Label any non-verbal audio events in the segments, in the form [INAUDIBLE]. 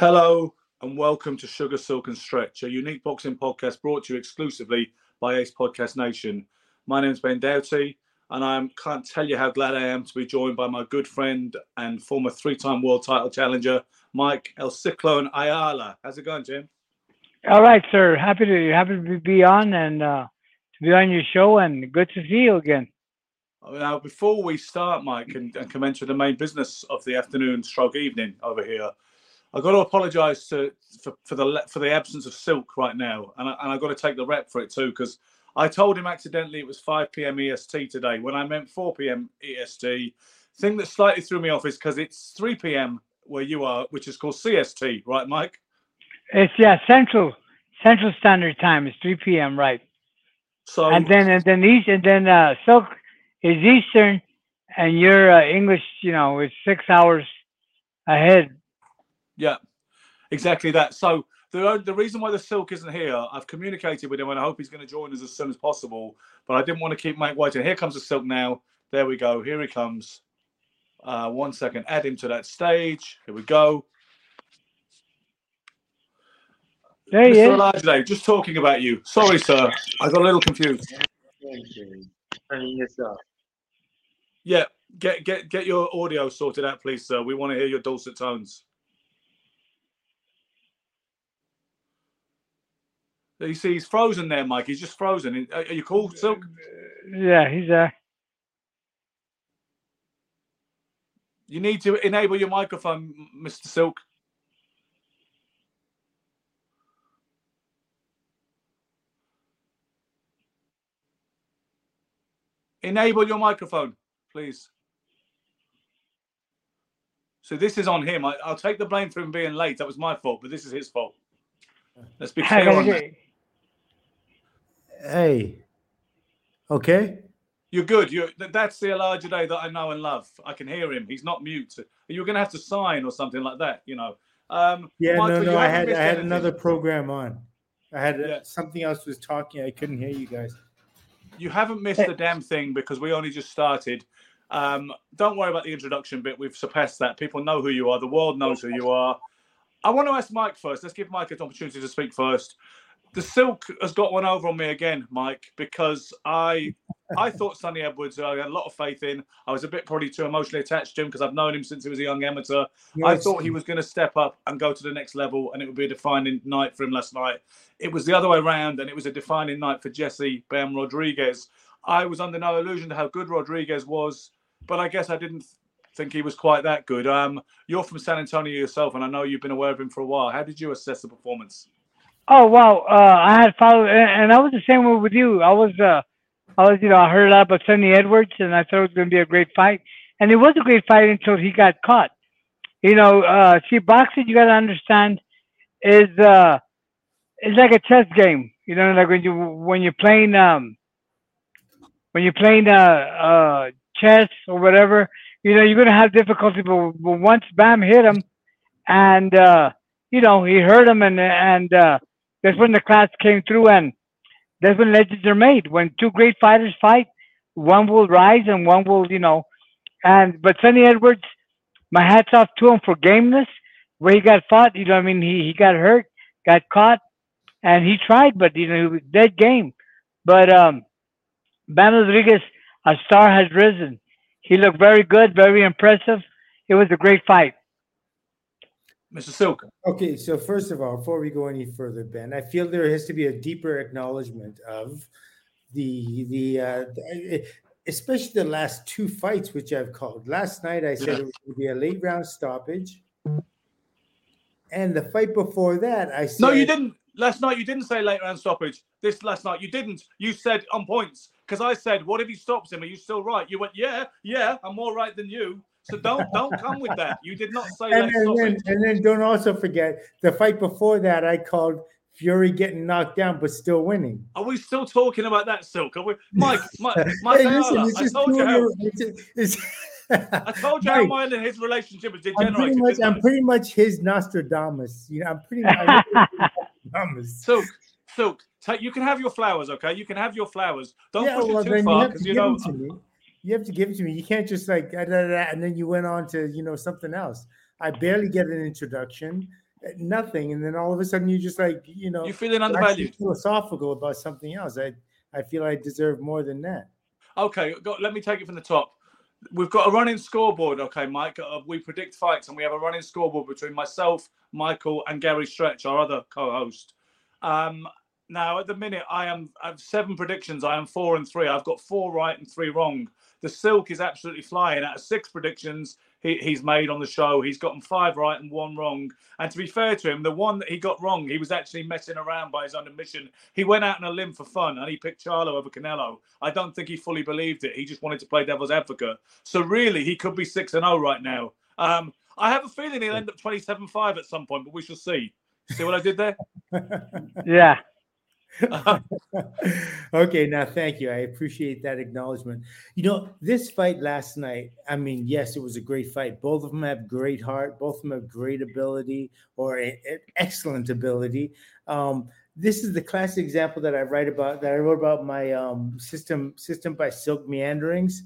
Hello and welcome to Sugar Silk and Stretch, a unique boxing podcast brought to you exclusively by Ace Podcast Nation. My name is Ben Doughty, and I can't tell you how glad I am to be joined by my good friend and former three-time world title challenger, Mike El Cyclone Ayala. How's it going, Jim? All right, sir. Happy to happy to be on and uh, to be on your show, and good to see you again. Now, before we start, Mike, and, and commence with the main business of the afternoon stroke evening over here, I've got to apologise to for, for the for the absence of Silk right now, and I, and I've got to take the rep for it too because I told him accidentally it was 5 p.m. EST today when I meant 4 p.m. EST. Thing that slightly threw me off is because it's 3 p.m. where you are, which is called CST, right, Mike? It's yeah, Central Central Standard Time is 3 p.m. right. So and then and then East and then uh, Silk is Eastern, and your uh, English, you know, is six hours ahead. Yeah, exactly that. So the the reason why the Silk isn't here, I've communicated with him, and I hope he's going to join us as soon as possible. But I didn't want to keep Mike waiting. Here comes the Silk now. There we go. Here he comes. Uh, one second. Add him to that stage. Here we go. There he Mr. is. Olajide, just talking about you. Sorry, sir. I got a little confused. Thank you. And yourself. Yeah, get get get your audio sorted out, please, sir. We want to hear your dulcet tones. You see, he's frozen there, Mike. He's just frozen. Are you cool, Silk? Yeah, he's uh You need to enable your microphone, Mr. Silk. Enable your microphone, please. So this is on him. I, I'll take the blame for him being late. That was my fault, but this is his fault. Let's be clear on that. Hey. Okay. You're good. You th- that's the Olajide that I know and love. I can hear him. He's not mute. You're going to have to sign or something like that. You know. Um, Yeah, Michael, no, no. I had I had anything. another program on. I had uh, Yeah. something else was talking. I couldn't hear you guys. You haven't missed a damn thing because we only just started. Um, don't worry about the introduction bit. We've surpassed that. People know who you are. The world knows who you are. I want to ask Mike first. Let's give Mike an opportunity to speak first. The silk has got one over on me again, Mike, because I I thought Sunny Edwards I had a lot of faith in. I was a bit probably too emotionally attached to him because I've known him since he was a young amateur. I thought he was going to step up and go to the next level, and it would be a defining night for him last night. It was the other way around, and it was a defining night for Jesse Bam Rodriguez. I was under no illusion to how good Rodriguez was, but I guess I didn't think he was quite that good. Um, you're from San Antonio yourself, and I know you've been aware of him for a while. How did you assess the performance? Oh wow! Uh, I had followed, and, I was the same way with you. I was, uh, I was, you know, I heard a lot about Sunny Edwards, and I thought it was going to be a great fight, and it was a great fight until he got caught. You know, uh, see, boxing you got to understand is uh, it's like a chess game. You know, like when you when you're playing um, when you're playing uh, uh, chess or whatever, you know, you're gonna have difficulty. But, but once Bam hit him, and uh, you know, he hurt him, and and uh, that's when the class came through, and that's when legends are made. When two great fighters fight, one will rise and one will, you know. And but Sunny Edwards, my hats off to him for gameness. Where he got fought, you know, I mean, he he got hurt, got caught, and he tried, but you know, he was dead game. But um, Bam Rodriguez, a star has risen. He looked very good, very impressive. It was a great fight. Mr. Silk. Okay, so first of all, before we go any further, Ben, I feel there has to be a deeper acknowledgement of the the uh, especially the last two fights which I've called. Last night I said yeah. it would be a late round stoppage, and the fight before that I said no, you didn't. Last night you didn't say late round stoppage. This last night you didn't. You said on points because I said, "What if he stops him?" Are you still right? You went, "Yeah, yeah, I'm more right than you." So don't don't come with that. You did not say and, and then, and then don't also forget the fight before that. I called Fury getting knocked down but still winning. Are we still talking about that, Silk? Are we, Mike, [LAUGHS] Mike, Mike hey, listen, [LAUGHS] I told you how. It's, it's, I told you Mike, how mine and his relationship was degenerated. I'm pretty much, I'm pretty much his Nostradamus. You know, I'm pretty much Nostradamus. [LAUGHS] Silk, Silk, take, you can have your flowers, okay? You can have your flowers. Don't yeah, push well, it too far because you, you know you have to give it to me. You can't just like da, da, da, and then you went on to you know something else. I barely get an introduction, eh, nothing, and then all of a sudden you just like you know you're feeling undervalued, philosophical about something else. I I feel I deserve more than that. Okay, go, let me take it from the top. We've got a running scoreboard, okay, Mike. Uh, we predict fights, and we have a running scoreboard between myself, Michael, and Gary Stretch, our other co-host. Um, now, at the minute, I am I have seven predictions. I am four and three. I've got four right and three wrong. The Silk is absolutely flying. Out of six predictions he, he's made on the show, he's gotten five right and one wrong. And to be fair to him, the one that he got wrong, he was actually messing around by his own admission. He went out on a limb for fun and he picked Charlo over Canelo. I don't think he fully believed it. He just wanted to play devil's advocate. So really, he could be six and zero oh right now. Um, I have a feeling he'll end up 27-5 at some point, but we shall see. See what I did there? [LAUGHS] yeah. [LAUGHS] okay, now thank you. I appreciate that acknowledgement. You know, this fight last night, I mean, yes, it was a great fight. Both of them have great heart, both of them have great ability or a, a excellent ability. Um, this is the classic example that I write about that I wrote about my um, system system by silk meanderings.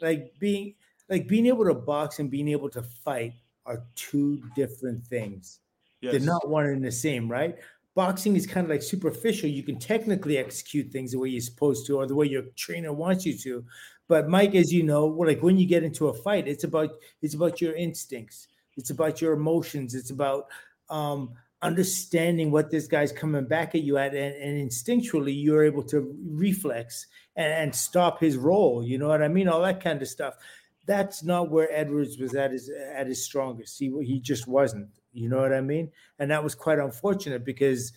Like being like being able to box and being able to fight are two different things. Yes. They're not one and the same, right? Boxing is kind of like superficial. You can technically execute things the way you're supposed to or the way your trainer wants you to. But Mike, as you know, like when you get into a fight, it's about it's about your instincts, it's about your emotions, it's about um, understanding what this guy's coming back at you at, and, and instinctually you're able to reflex and, and stop his roll. You know what I mean? All that kind of stuff. That's not where Edwards was at his at his strongest. He he just wasn't. You know what I mean? And that was quite unfortunate because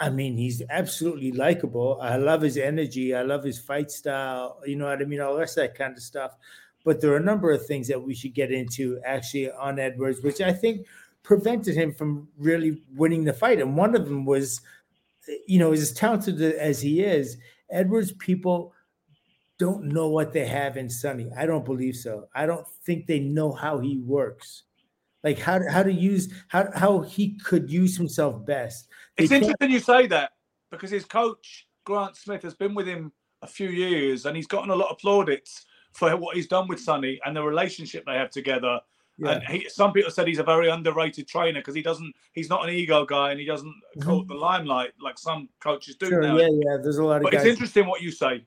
I mean, he's absolutely likable. I love his energy. I love his fight style. You know what I mean? All that kind of stuff. But there are a number of things that we should get into actually on Edwards, which I think prevented him from really winning the fight. And one of them was, you know, as talented as he is, Edwards people don't know what they have in Sunny. I don't believe so. I don't think they know how he works like how to, how to use how how he could use himself best. They it's interesting you say that because his coach Grant Smith has been with him a few years and he's gotten a lot of plaudits for what he's done with Sunny and the relationship they have together. Yeah. And he, some people said he's a very underrated trainer because he doesn't, he's not an ego guy and he doesn't mm-hmm. call the limelight like some coaches do sure, now. Yeah, yeah. There's a lot of. But guys. it's interesting what you say.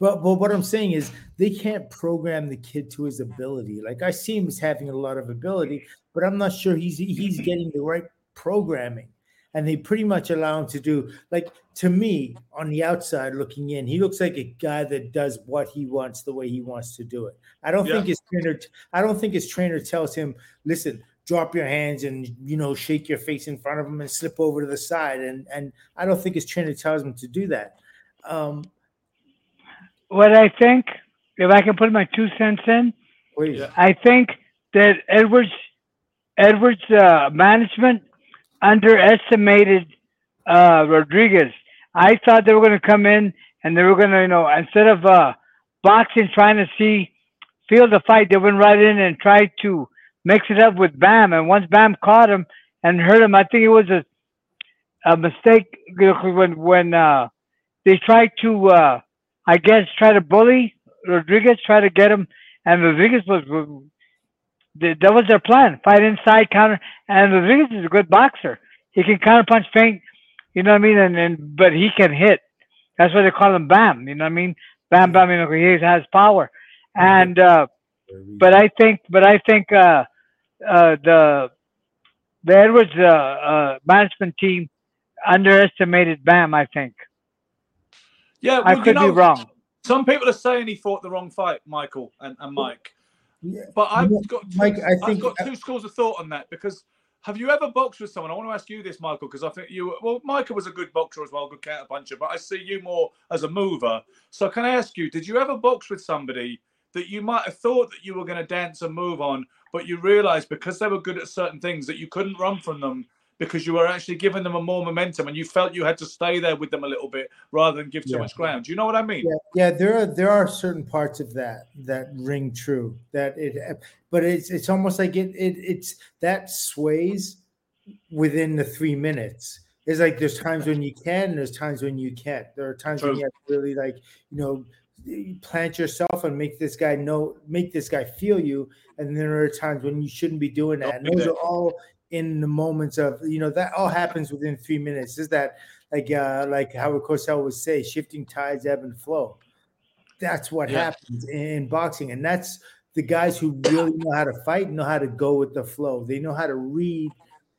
But, but what I'm saying is they can't program the kid to his ability. Like I see him as having a lot of ability, but I'm not sure he's he's getting the right programming. And they pretty much allow him to do like to me on the outside looking in, he looks like a guy that does what he wants the way he wants to do it. I don't yeah. think his trainer I don't think his trainer tells him, listen, drop your hands and you know shake your face in front of him and slip over to the side. And and I don't think his trainer tells him to do that. Um, what I think, if I can put my two cents in, Please. I think that Edwards Edwards uh, management underestimated uh, Rodriguez. I thought they were going to come in and they were going to, you know, instead of uh, boxing, trying to see, feel the fight, they went right in and tried to mix it up with Bam. And once Bam caught him and hurt him, I think it was a a mistake when when uh, they tried to, uh, I guess, try to bully Rodriguez, try to get him, and Rodriguez was, that was their plan: fight inside, counter. And Rodriguez is a good boxer. He can counter punch, feint. You know what I mean? And and but he can hit. That's why they call him Bam. You know what I mean? Bam Bam. You know, he has power. And uh, but I think, but I think uh, uh, the the Edwards uh, uh, management team underestimated Bam. I think Yeah, I well, you could know, be wrong. Some people are saying he fought the wrong fight, Michael and, and Mike. Yeah. But I've got two, Mike, I I've got two schools of thought on that because have you ever boxed with someone? I want to ask you this, Michael, because I think you well, Michael was a good boxer as well, good counter puncher, but I see you more as a mover. So can I ask you, did you ever box with somebody that you might have thought that you were going to dance and move on, but you realized because they were good at certain things that you couldn't run from them because you were actually giving them a more momentum and you felt you had to stay there with them a little bit rather than give too Yeah. much ground. Do you know what I mean? Yeah, yeah, there are there are certain parts of that that ring true. That it, but it's it's almost like it it it's that sways within the three minutes. It's like there's times when you can, there's times when you can't. There are times when you have to really like you know plant yourself and make this guy know, make this guy feel you. And there are times when you shouldn't be doing that. And those are all in the moments of you know that all happens within three minutes. Is that like uh like Howard Cosell would say, shifting tides ebb and flow. That's what Yeah. happens in boxing, and that's the guys who really know how to fight, know how to go with the flow. They know how to read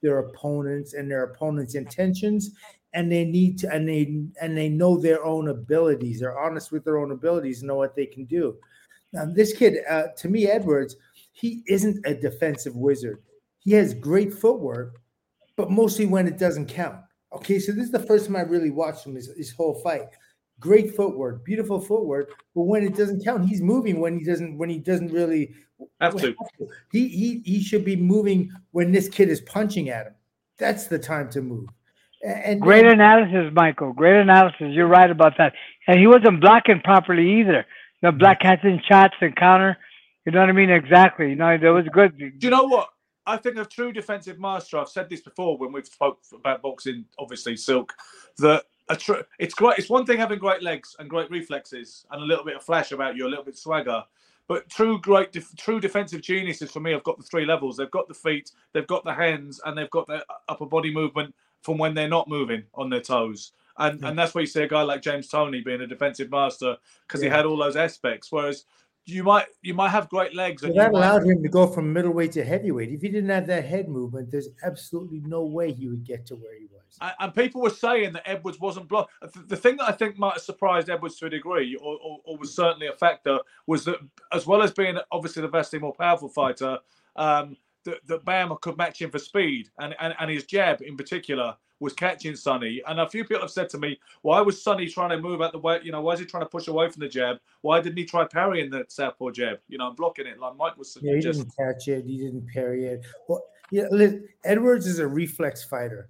their opponents and their opponents' intentions, and they need to and they and they know their own abilities. They're honest with their own abilities, and know what they can do. Now, this kid, uh, to me, Edwards, he isn't a defensive wizard. He has great footwork, but mostly when it doesn't count. Okay, so this is the first time I really watched him his, his whole fight. Great footwork, beautiful footwork, but when it doesn't count, he's moving when he doesn't when he doesn't really Have to. He he he should be moving when this kid is punching at him. That's the time to move. And Great and- analysis, Michael. Great analysis. You're right about that. And he wasn't blocking properly either. The black catching shots and counter. You know what I mean? Exactly. You know, that was good. Do you know what? I think a true defensive master. I've said this before when we've spoke about boxing. Obviously, Silk. That a tr- it's great. It's one thing having great legs and great reflexes and a little bit of flash about you, a little bit swagger. But true great, def- true defensive geniuses for me have got the three levels. They've got the feet, they've got the hands, and they've got their upper body movement from when they're not moving on their toes. And Yeah. and that's why you see a guy like James Toney being a defensive master because he had all those aspects. Whereas you might you might have great legs So and that you might- allowed him to go from middleweight to heavyweight. If he didn't have that head movement, there's absolutely no way he would get to where he was. And- And people were saying that Edwards wasn't blocked. The- thing that I think might have surprised Edwards to a degree, or, or, or was certainly a factor, was that as well as being obviously the and more powerful fighter, um, that, that Bam could match him for speed, and, and, and his jab in particular was catching Sunny. And a few people have said to me, why was Sunny trying to move out the way? You know, why is he trying to push away from the jab? Why didn't he try parrying the southpaw jab? You know, blocking it like Mike was suggesting. Yeah, he didn't catch it. He didn't parry it. Well, yeah, listen, Edwards is a reflex fighter,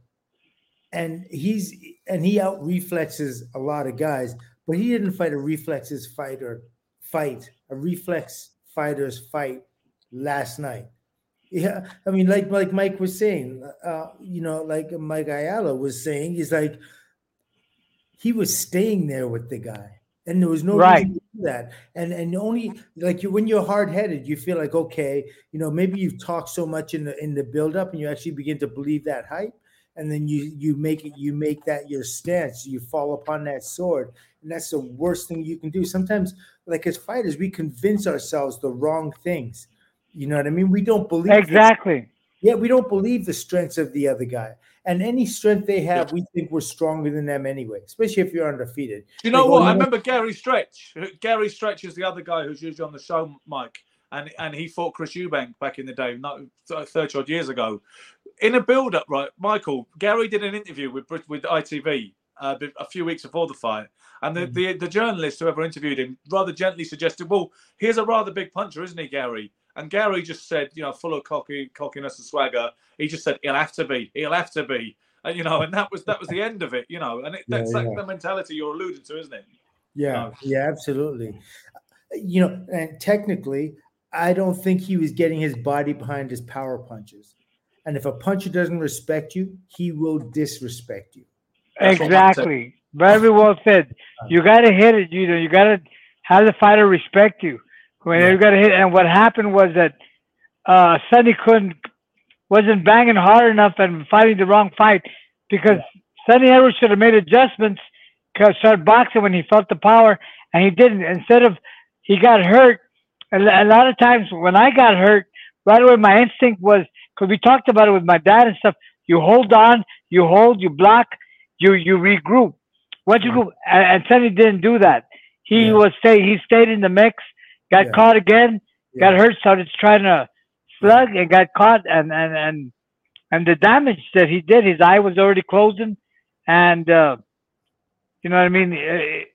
and he's and he out reflexes a lot of guys, but he didn't fight a reflexes fighter fight a reflex fighters fight last night. Yeah, I mean, like like Mike was saying, uh, you know, like Mike Ayala was saying, he's like he was staying there with the guy, and there was no Right. reason to do that. And and only like you when you're hard headed, you feel like okay, you know, maybe you've talked so much in the in the build up, and you actually begin to believe that hype, and then you you make it you make that your stance. You fall upon that sword, and that's the worst thing you can do. Sometimes, like as fighters, we convince ourselves the wrong things. You know what I mean? We don't believe this- Exactly. yeah, we don't believe the strengths of the other guy. And any strength they have, we think we're stronger than them anyway, especially if you're undefeated. You know Like, what? oh, I remember Gary Stretch. Gary Stretch is the other guy who's usually on the show, Mike, and and he fought Chris Eubank back in the day, not thirty odd years ago. In a build-up, right, Michael? Gary did an interview with with ITV uh, a few weeks before the fight, and the, Mhm. the the journalist whoever interviewed him rather gently suggested, "Well, he's a rather big puncher, isn't he, Gary?" And Gary just said, you know, full of cocky cockiness and swagger. He just said, "He'll have to be. He'll have to be." And you know, and that was that was the end of it, you know. And it, Yeah, that's like the mentality you're alluding to, isn't it? Yeah, No. yeah, absolutely. You know, and technically, I don't think he was getting his body behind his power punches. And if a puncher doesn't respect you, he will disrespect you. That's what Mike said. Exactly. Very well said. You got to hit it. You know, you got to have the fighter respect you. When Yeah. got hit, and what happened was that uh, Sunny couldn't wasn't banging hard enough and fighting the wrong fight because Sunny Edwards should have made adjustments, started boxing when he felt the power, and he didn't. Instead of he got hurt. A a lot of times when I got hurt, right away my instinct was because we talked about it with my dad and stuff. You hold on, you hold, you block, you you regroup. Once you Yeah. go, and, and Sunny didn't do that. He Yeah. was stay. He stayed in the mix, got Yeah. caught again, Yeah. got hurt, started trying to slug, and got caught. And and and and the damage that he did, his eye was already closing, and uh, you know what I mean. It,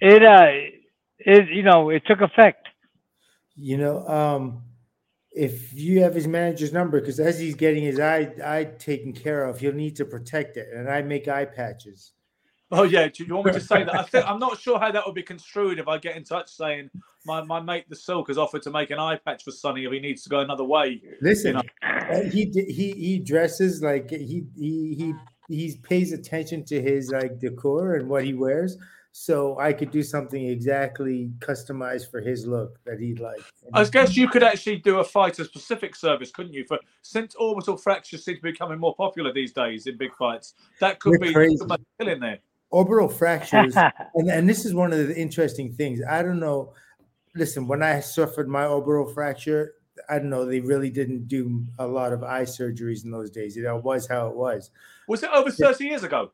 it uh, it you know, it took effect. You know, um, if you have his manager's number, because as he's getting his eye eye taken care of, he'll need to protect it. And I make eye patches. Oh yeah, do you want me to say that? I think I'm not sure how that would be construed if I get in touch saying my, my mate the Silk has offered to make an eye patch for Sunny if he needs to go another way. Listen, know. uh, he he he dresses like he he he he pays attention to his like decor and what he wears. So I could do something exactly customized for his look that he'd like. I guess you could actually do a fighter specific service, couldn't you? For since orbital fractures seem to be becoming more popular these days in big fights, that could They're be crazy. could make a kill in there. Orbital fractures [LAUGHS] and, and this is one of the interesting things i don't know listen when i suffered my orbital fracture i don't know they really didn't do a lot of eye surgeries in those days it was how it was Was it over 30 years ago?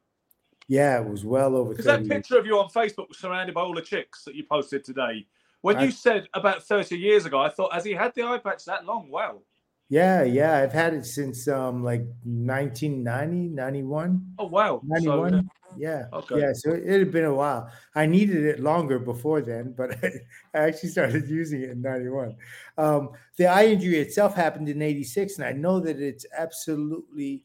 yeah it was well over Because that 30 years. picture of you on Facebook was surrounded by all the chicks that you posted today. When I- you said about 30 years ago, I thought, has he had the eye patch that long? Wow. Yeah yeah i've had it since um like 1990 91 Oh, wow. 91 uh, yeah. Okay. yeah so it had been a while. I needed it longer before then but [LAUGHS] i actually started using it in 91 um, the eye injury itself happened in 86 and i know that it's absolutely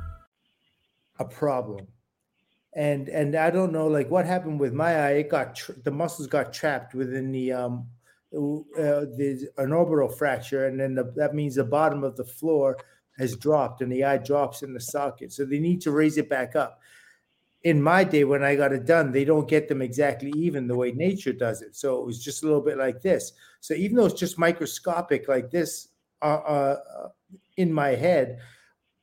A problem. And and i don't know like what happened with my eye it got tr- the muscles got trapped within the um uh, the an orbital fracture and then the, that means the bottom of the floor has dropped and the eye drops in the socket. So they need to raise it back up. In my day when i got it done they don't get them exactly even the way nature does it. So it was just a little bit like this. So even though it's just microscopic like this uh, uh, in my head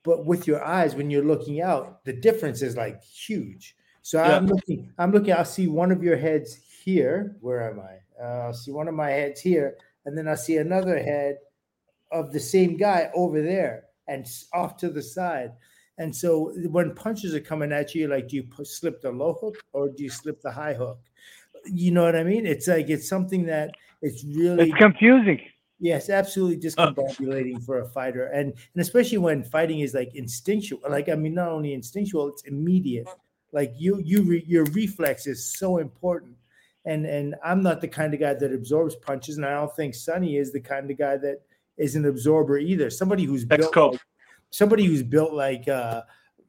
but with your eyes when you're looking out the difference is like huge. So i'm looking i'm looking i'll see one of your heads here. Where am i? Uh, i'll see one of my heads here and then i'll see another head of the same guy over there and off to the side. And so when punches are coming at you like do you slip the low hook or do you slip the high hook? You know what i mean? It's like it's something that it's really It's confusing. Yes, absolutely discombobulating for a fighter, and and especially when fighting is like instinctual. Like I mean, not only instinctual, it's immediate. Like you, you, re, your reflex is so important. And and I'm not the kind of guy that absorbs punches, and I don't think Sonny is the kind of guy that is an absorber either. Somebody who's built, like, somebody who's built like uh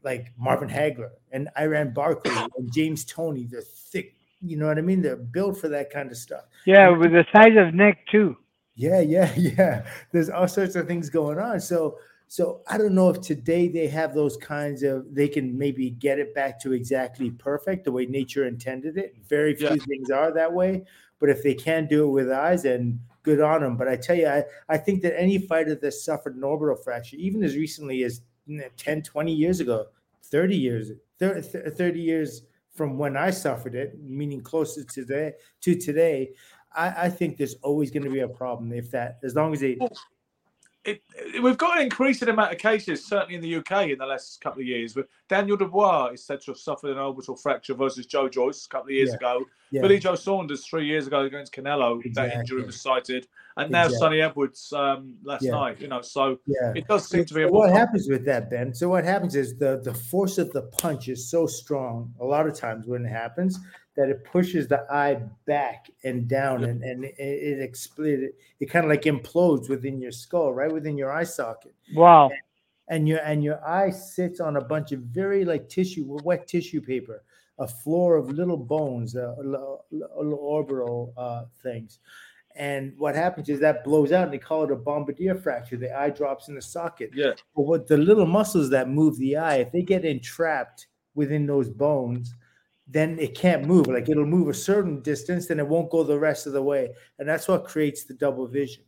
like Marvin Hagler and Iran Barkley [COUGHS] and James Toney. They're thick. You know what I mean? They're built for that kind of stuff. Yeah, with the size of neck too. Yeah, yeah, [LAUGHS] yeah. There's all sorts of things going on. So, so I don't know if today they have those kinds of. They can maybe get it back to exactly perfect the way nature intended it. Very few Yeah. things are that way, but if they can do it with eyes, then good on them. But I tell you, I, I think that any fighter that suffered an orbital fracture, even as recently as mm, 10, 20 years ago, 30 years, 30, 30 years from when I suffered it, meaning closer to today, to today, I, I think there's always going to be a problem if that, as long as they, it, it- we've got an increasing amount of cases, certainly in the UK, in the last couple of years. With Daniel Dubois is said to have suffered an orbital fracture versus Joe Joyce a couple of years Yeah. ago. Yeah. Billy Joe Saunders three years ago against Canelo, that injury was cited, and now Exactly. Sunny Edwards um, last Yeah. night. You know, so Yeah. it does seem to be a So what happens with that, Ben? So what happens is the the force of the punch is so strong a lot of times when it happens that it pushes the eye back and down and, and it, it explodes it, it kind of like implodes within your skull, right within your eye socket. Wow. And your and your eye sits on a bunch of very like tissue, wet tissue paper, a floor of little bones, uh, little, little orbital uh, things. And what happens is that blows out, and they call it a bombardier fracture. The eye drops in the socket. Yeah. But what the little muscles that move the eye, if they get entrapped within those bones, then it can't move. Like it'll move a certain distance, then it won't go the rest of the way. And that's what creates the double vision.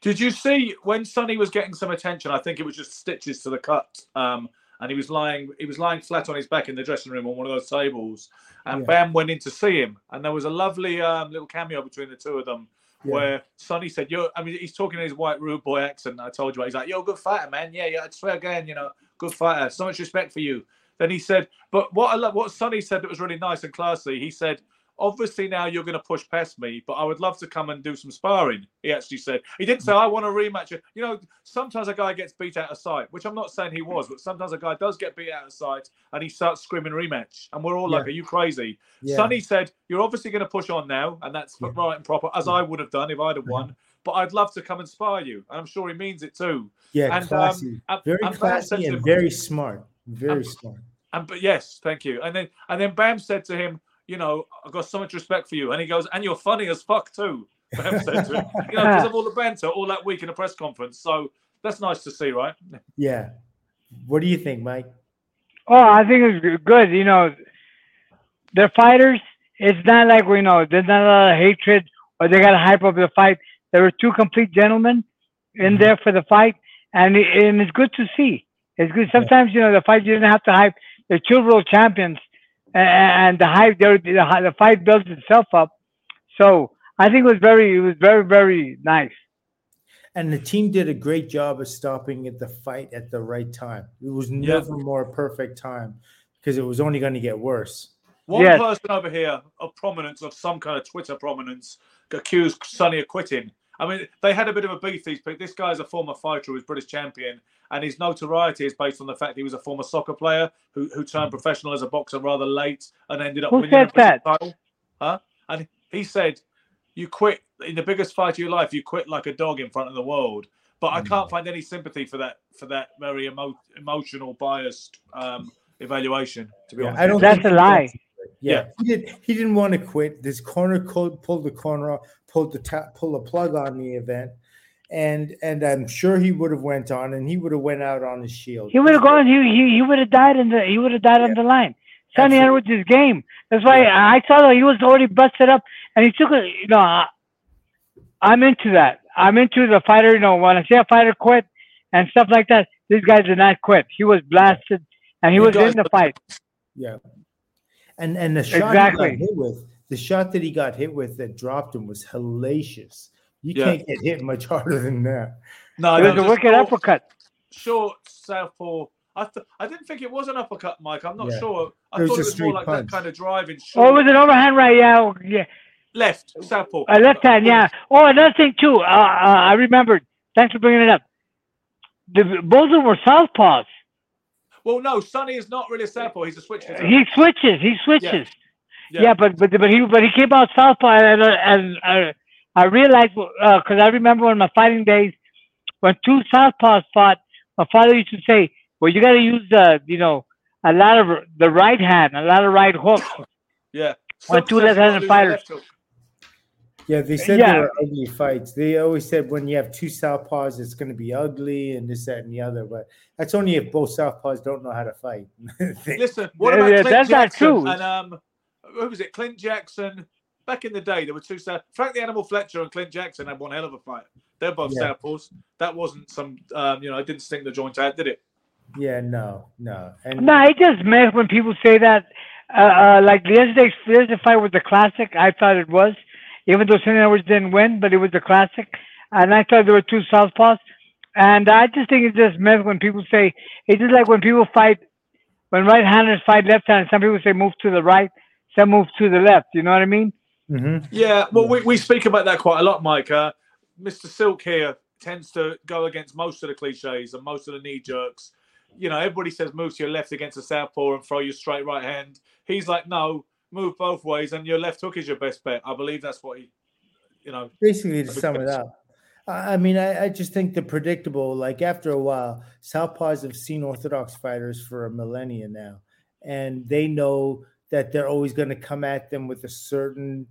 Did you see when Sunny was getting some attention? I think it was just stitches to the cut, um, and he was lying. He was lying flat on his back in the dressing room on one of those tables, and Yeah. Bam went in to see him, and there was a lovely um, little cameo between the two of them. Yeah. Where Sunny said, "Yo," I mean, he's talking in his white rude boy accent. I told you, about. he's like, "Yo, good fighter, man. Yeah, yeah. I swear again, you know, good fighter. So much respect for you." Then he said, "But what I love, what Sunny said that was really nice and classy. He said, obviously now you're going to push past me, but I would love to come and do some sparring. He actually said he didn't say I want a rematch. You know, sometimes a guy gets beat out of sight, which I'm not saying he was, but sometimes a guy does get beat out of sight and he starts screaming rematch, and we're all like, "Are you crazy?" Yeah. Sunny said, "You're obviously going to push on now, and that's Yeah. right and proper, as I would have done if I'd have won." But I'd love to come and spar you, and I'm sure he means it too. Yeah, And, um, classy. and- very and classy and very smart. Very Um, smart. And but yes, thank you. And then and then Bam said to him, you know, I've got so much respect for you. And he goes, and you're funny as fuck too. Bam said to him, you know, because of all the banter all that week in a press conference. So that's nice to see, right? [LAUGHS] Yeah. What do you think, Mike? Oh, I think it's good. You know, they're fighters. It's not like we know there's not a lot of hatred or they got to hype up the fight. There were two complete gentlemen in Mhm. there for the fight, and it, and it's good to see. It's good. Sometimes you know the fight you didn't have to hype. They're two world champions, and the hype the, the fight builds itself up. So I think it was very it was very very nice. And the team did a great job of stopping at the fight at the right time. It was Yeah. never more perfect time because it was only going to get worse. One Yes. person over here of prominence, of some kind of Twitter prominence, accused Sunny of quitting. I mean, they had a bit of a beef. These people. This guy's a former fighter who was British champion, and his notoriety is based on the fact he was a former soccer player who, who turned professional as a boxer rather late and ended up Who winning a said British that? title. Huh? And he said, "You quit in the biggest fight of your life. You quit like a dog in front of the world." But I can't find any sympathy for that for that very emo- emotional, biased um, evaluation. To be Yeah, honest, I don't That's think a lie. wants. Yeah, he did. He didn't want to quit. This corner code pulled the corner off, pulled the ta- pulled the plug on the event, and and I'm sure he would have went on, and he would have went out on his shield. He would have gone. He he, he would have died in the. He would have died on the line. Sunny Absolutely. Edwards' game. That's why I saw that he was already busted up, and he took it. You know, I, I'm into that. I'm into the fighter. You know, when I see a fighter quit and stuff like that, this guy did not quit. He was blasted, and he You was in the fight. Yeah. And and the shot Exactly. he got hit with, the shot that he got hit with that dropped him was hellacious. You Yeah. can't get hit much [LAUGHS] harder than that. No, It that was a wicked short- uppercut. Short southpaw. I th- I didn't think it was an uppercut, Mike. I'm not Yeah. sure. I It was thought a it was more straight like punch. that kind of driving Oh, short it was an overhand right. Yeah, yeah. left southpaw. A left hand. Yeah. Oh, another thing too. Uh, uh, I remembered. Thanks for bringing it up. The, both of them were southpaws. Well, no, Sunny is not really a southpaw. He's a switch hitter. He switches. He switches. Yeah. Yeah, but but but he but he came out southpaw, and uh, and uh, I realized because I remember in my fighting days when two southpaws fought, my father used to say, "Well, you got to use the you know a lot of the right hand, a lot of right hooks." [LAUGHS] yeah. When two left-handed not lose a fighters. left. Yeah, they said Yeah. they were ugly fights. They always said when you have two southpaws, it's going to be ugly and this, that, and the other. But that's only if both southpaws don't know how to fight. [LAUGHS] They- Listen, what Yeah, about yeah, Clint that's not true. and um, who was it? Clint Jackson. Back in the day, there were two south. Frank the Animal Fletcher and Clint Jackson had one hell of a fight. They're both Yeah. southpaws. That wasn't some, um, you know, I didn't stink the joint out, did it? yeah, no, no. And No, it just makes when people say that. Uh, uh, like yesterday's yesterday's fight was the classic. I thought it was, even though Sunny Edwards didn't win, but it was the classic. And I thought there were two southpaws. And I just think it's just myth when people say it's just like when people fight when right-handers fight left-handers. Some people say move to the right, some move to the left. You know what I mean? Mm-hmm. Yeah, well, we, we speak about that quite a lot, Mike. Uh, Mr. Silk here tends to go against most of the cliches and most of the knee jerks. You know, everybody says move to your left against a southpaw and throw your straight right hand. He's like, no, move both ways, and your left hook is your best bet. I believe that's what he, you know. Basically, to sum it up, I I mean, I, I just think the predictable, like after a while, Southpaws have seen Orthodox fighters for a millennia now, and they know that they're always going to come at them with a certain,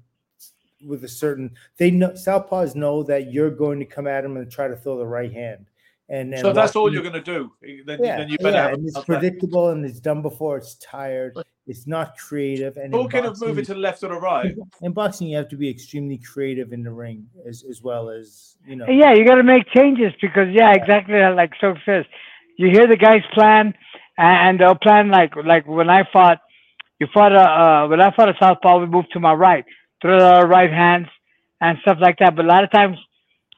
with a certain. They know Southpaws know that you're going to come at them and try to throw the right hand, and, and So that's all you're going to do. Eh, then, Yeah, then you better yeah, have. and it's have that. predictable and it's done before. It's tired. It's not creative. And in Talking of boxing- moving to the left or the right, [LAUGHS] in boxing, you have to be extremely creative in the ring as as well as you know. Yeah, you got to make changes because yeah, exactly like so says. You hear the guys plan, and they'll plan like like when I fought. You fought a uh, when I fought a southpaw, we moved to my right, throw our right hands and stuff like that. But a lot of times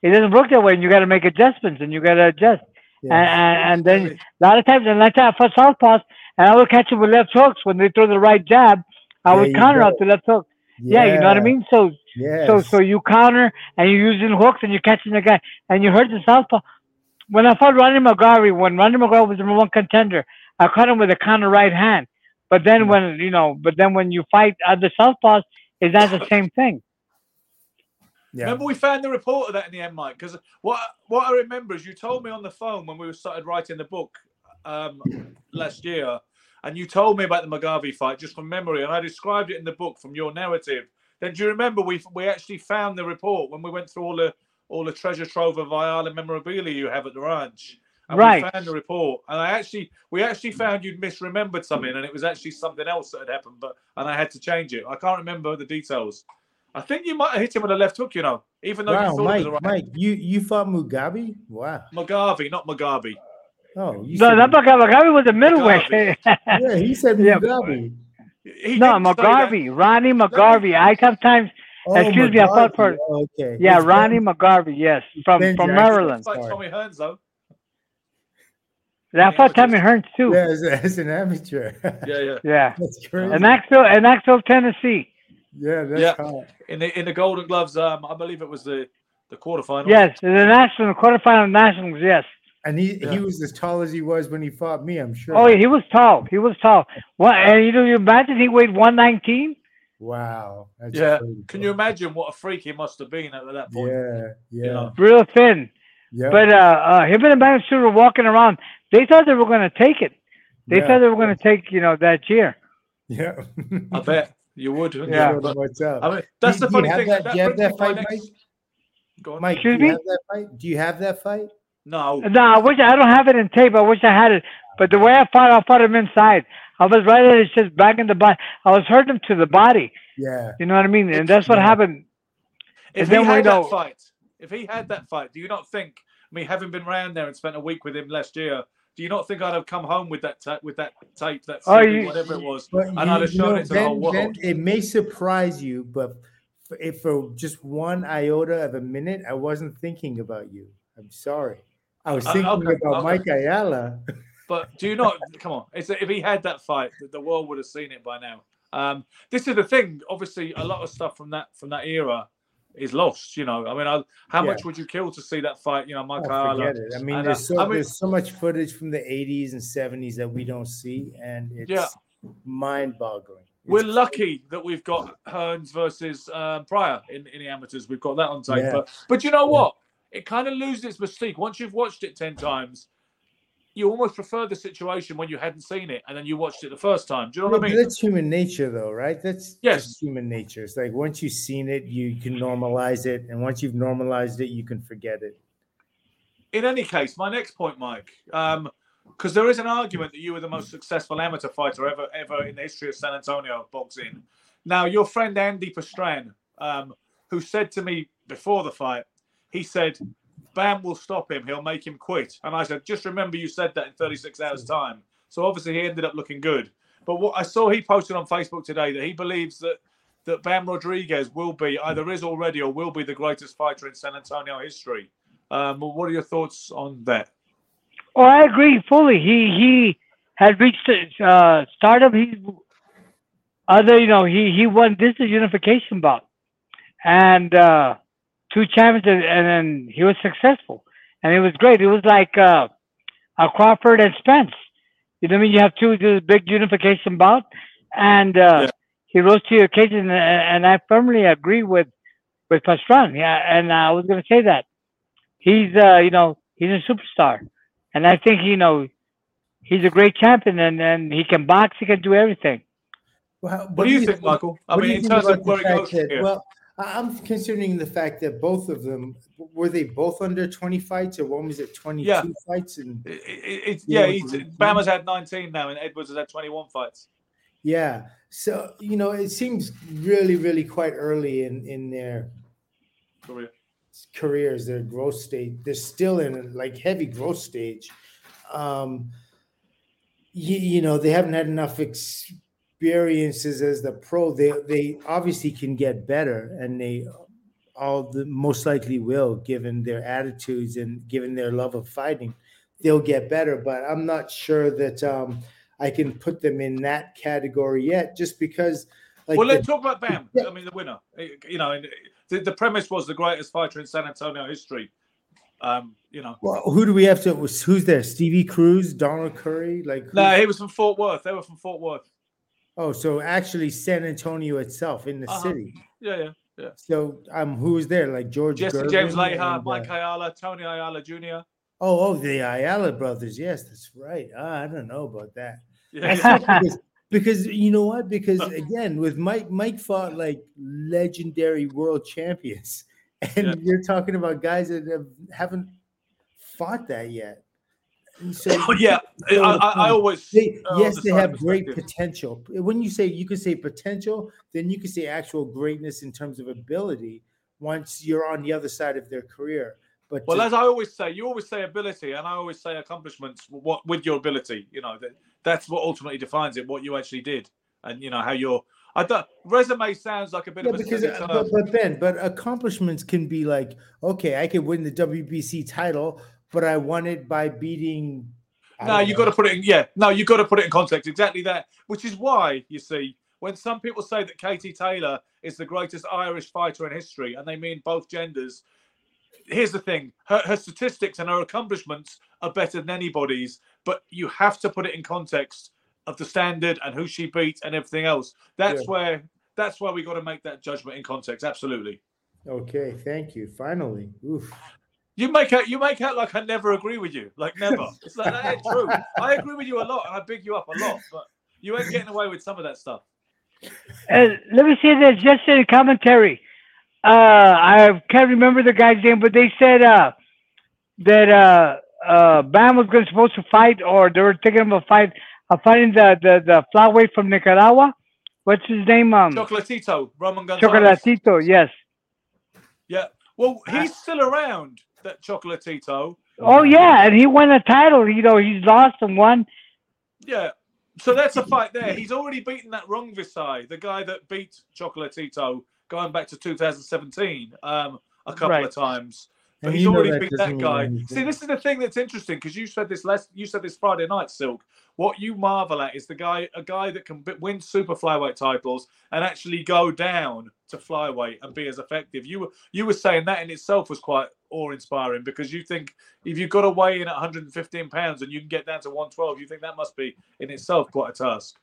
it doesn't work that way, and you got to make adjustments and you got to adjust. Yeah. And, and, and then a lot of times, and like I fought southpaws, and I would catch them with left hooks when they throw the right jab. I would counter out the left hook. Yeah, you know what I mean. So Yes. so so you counter and you're using hooks and you're catching the guy and you hurt the southpaw. When I fought Ronnie McGarvey, when Ronnie McGarvey was the number one contender, I caught him with a counter right hand. But then when you know, but then when you fight other southpaws, is that the same thing. yeah. remember we found the report of that in the end, Mike. Because what what I remember is you told me on the phone when we started writing the book um, last year, and you told me about the McGarvey fight just from memory, and I described it in the book from your narrative. Then do you remember we we actually found the report when we went through all the all the treasure trove of Ayala memorabilia you have at the ranch? And Right. we found the report, and I actually we actually found you'd misremembered something, and it was actually something else that had happened, but and I had to change it. I can't remember the details. I think you might have hit him with a left hook, you know, even though you thought Mike, it was a right. Mike, you you fought Mugabe? Wow. McGarvey, not McGarvey. Oh, you No, said that McGarvey, McGarvey was a middleweight. [LAUGHS] yeah, he said Yeah. Mugabe. He no, didn't say that. McGarvey, Ronnie McGarvey. I sometimes, Oh, excuse me, I fought for, okay. yeah, It's Ronnie Ben- McGarvey, yes, from Ben from Jackson. Maryland. It's like Sorry. Tommy Hearns, though. I fought Tommy Hearns too. Yeah, as, as an amateur. [LAUGHS] Yeah, yeah. Yeah, [LAUGHS] That's crazy. in Knoxville, in Knoxville, Tennessee. yeah, that's Yeah. hot. In the in the Golden Gloves, um, I believe it was the the quarterfinal. Yes, in the national quarterfinal nationals. Yes. And he, Yeah. he was as tall as he was when he fought me, I'm sure. Oh, he was tall. He was tall. What? And you know, you imagine he weighed one nineteen. Wow. That's Yeah. crazy. Can you imagine what a freak he must have been at that point? Yeah, yeah. know. Real thin. Yeah. But uh, uh, him and the man were walking around. They thought they were going to take it. They yeah. thought they were going to take, you know, that year. Yeah. I bet you would. wouldn't Yeah. you? But, I mean, that's Do- the funny thing. that- That, do you have that me to my fight, next- Go on. Mike, Excuse do you me? have that fight? Do you have that fight? No. No, I wish I don't have it in tape. I wish I had it. But the way I fought, I fought him inside. I was right at his chest, back in the body. I was hurting him to the body. Yeah. You know what I mean? And that's what Yeah. happened. If And he then we had that know- fight, if he had that fight, do you not think? I mean, having been round there and spent a week with him last year, do you not think I'd have come home with that ta- with that tape, that Oh, CD, you- whatever it was, and you- I'd have shown know, it to the whole world? It may surprise you, but for, if for just one iota of a minute, I wasn't thinking about you. I'm sorry. I was Uh, thinking okay, about okay. Mike Ayala. But do you not? come on, it's, if he had that fight, the, the world would have seen it by now. Um, this is the thing. Obviously, a lot of stuff from that from that era is lost. You know, I mean, I, how Yeah. much would you kill to see that fight? You know, Oh, Mike forget it. I mean, And, there's uh, so I mean- there's so much footage from the 80s and 70s that we don't see, and it's Yeah. mind-boggling. We're lucky that we've got Hearns versus um, Pryor in, in the amateurs. We've got that on tape. Yeah. But but you know what? It kind of loses its mystique once you've watched it ten times. You almost prefer the situation when you hadn't seen it and then you watched it the first time. Do you know what I mean? That's human nature, though, right? That's Yes. human nature. It's like once you've seen it, you can normalize it, and once you've normalized it, you can forget it. in any case, my next point, Mike, because there is an argument that you were the most successful amateur fighter ever, ever in the history of San Antonio boxing. Now, your friend Andy Pastran, um, who said to me before the fight, he said, "Bam will stop him. He'll make him quit." And I said, "Just remember, you said that in 36 hours' time." So obviously, he ended up looking good. But what I saw, he posted on Facebook today that he believes that that Bam Rodriguez will be either is already or will be the greatest fighter in San Antonio history. Um, what are your thoughts on that? Oh, I agree fully. He he had reached uh, stardom. He other, you know, he he won. This is unification bout, and uh, two champions, and, and then he was successful, and it was great. It was like uh, a Crawford and Spence. You know what I mean? You have two this big unification bout, and uh, Yeah. he rose to the occasion, and, and I firmly agree with with Pastran. Yeah, and I was going to say that he's uh, you know he's a superstar, and I think you know he's a great champion, and and he can box, he can do everything. Well, What do you think, Michael? I what do mean, you in think terms of about the where it goes that- here. Well, I- I'm considering the fact that both of them were they both under 20 fights, or one was at 22 Yeah. fights, and It, it, it's Yeah, Bama's had 19 now, and Edwards has had 21 fights. yeah. So you know, it seems really, really quite early in in their Career. careers, their growth stage. They're still in like heavy growth stage. Um, you, you know, they haven't had enough experiences as the pro. They they obviously can get better, and they all the most likely will, given their attitudes and given their love of fighting. They'll get better, but I'm not sure that um, I can put them in that category yet, just because. Like well, the- let's talk about Bam. [LAUGHS] Yeah. I mean, the winner. You know, the, the premise was the greatest fighter in San Antonio history. Um, you know, Well, who do we have to? Who's there? Stevie Cruz, Donald Curry, like. no, he was from Fort Worth. They were from Fort Worth. Oh, so actually San Antonio itself in the Uh-huh. city. Yeah, yeah, yeah. So um, who was there? Like George Jesse Gervin James Leija, and, Mike uh, Ayala, Tony Ayala Jr. oh, oh, the Ayala brothers. Yes, that's right. Ah, I don't know about that. Yeah, I yeah. thought [LAUGHS] because, because you know what? Because [LAUGHS] again, with Mike, Mike fought like legendary world champions, [LAUGHS] and Yeah. you're talking about guys that have, haven't fought that yet. And [LAUGHS] so Oh, yeah. I, I, I always. They, yes, the they have great potential. When you say you can say potential, then you can say actual greatness in terms of ability. Once you're on the other side of their career, but Well, to- as I always say, you always say ability, and I always say accomplishments. What with your ability, you know, that that's what ultimately defines it. What you actually did, and you know how your I don't resume sounds like a bit yeah, of a because uh, but, but Ben, but accomplishments can be like, okay, I could win the WBC title, but I won it by beating. I No, you got to put it in. Yeah, no, you got to put it in context. Exactly that. Which is why you see when some people say that Katie Taylor is the greatest Irish fighter in history, and they mean both genders. Here's the thing: her, her statistics and her accomplishments are better than anybody's, but you have to put it in context of the standard and who she beat and everything else. That's Yeah. where that's where we got to make that judgment in context. Absolutely. Okay, thank you. Finally, Oof. You make out you make out like I never agree with you, like never. [LAUGHS] It's like that ain't true. I agree with you a lot, and I big you up a lot, but you ain't getting away with some of that stuff. Uh, let me say this just in a commentary. Uh, I can't remember the guy's name, but they said uh, that uh, uh, Bam was going supposed to fight, or they were thinking of a fight, uh, fighting the the the flyweight from Nicaragua. What's his name? Um, Chocolatito, Roman Gonzalez. Chocolatito. Yes. Yeah. Well, he's still around. That Chocolatito. Oh yeah, and he won a title. You know, he's lost and won. Yeah. So that's a fight there. He's already beaten that Rungvisai, the guy that beat Chocolatito going back to 2017 um, a couple Right. of times. But And he's already that beat that guy. See, this is the thing that's interesting because you said this last. You said this Friday night, Silk. What you marvel at is the guy, a guy that can win super flyweight titles and actually go down to flyweight and be as effective. You were you were saying that in itself was quite awe-inspiring because you think if you've got to weigh in at 115 pounds and you can get down to 112, you think that must be in itself quite a task.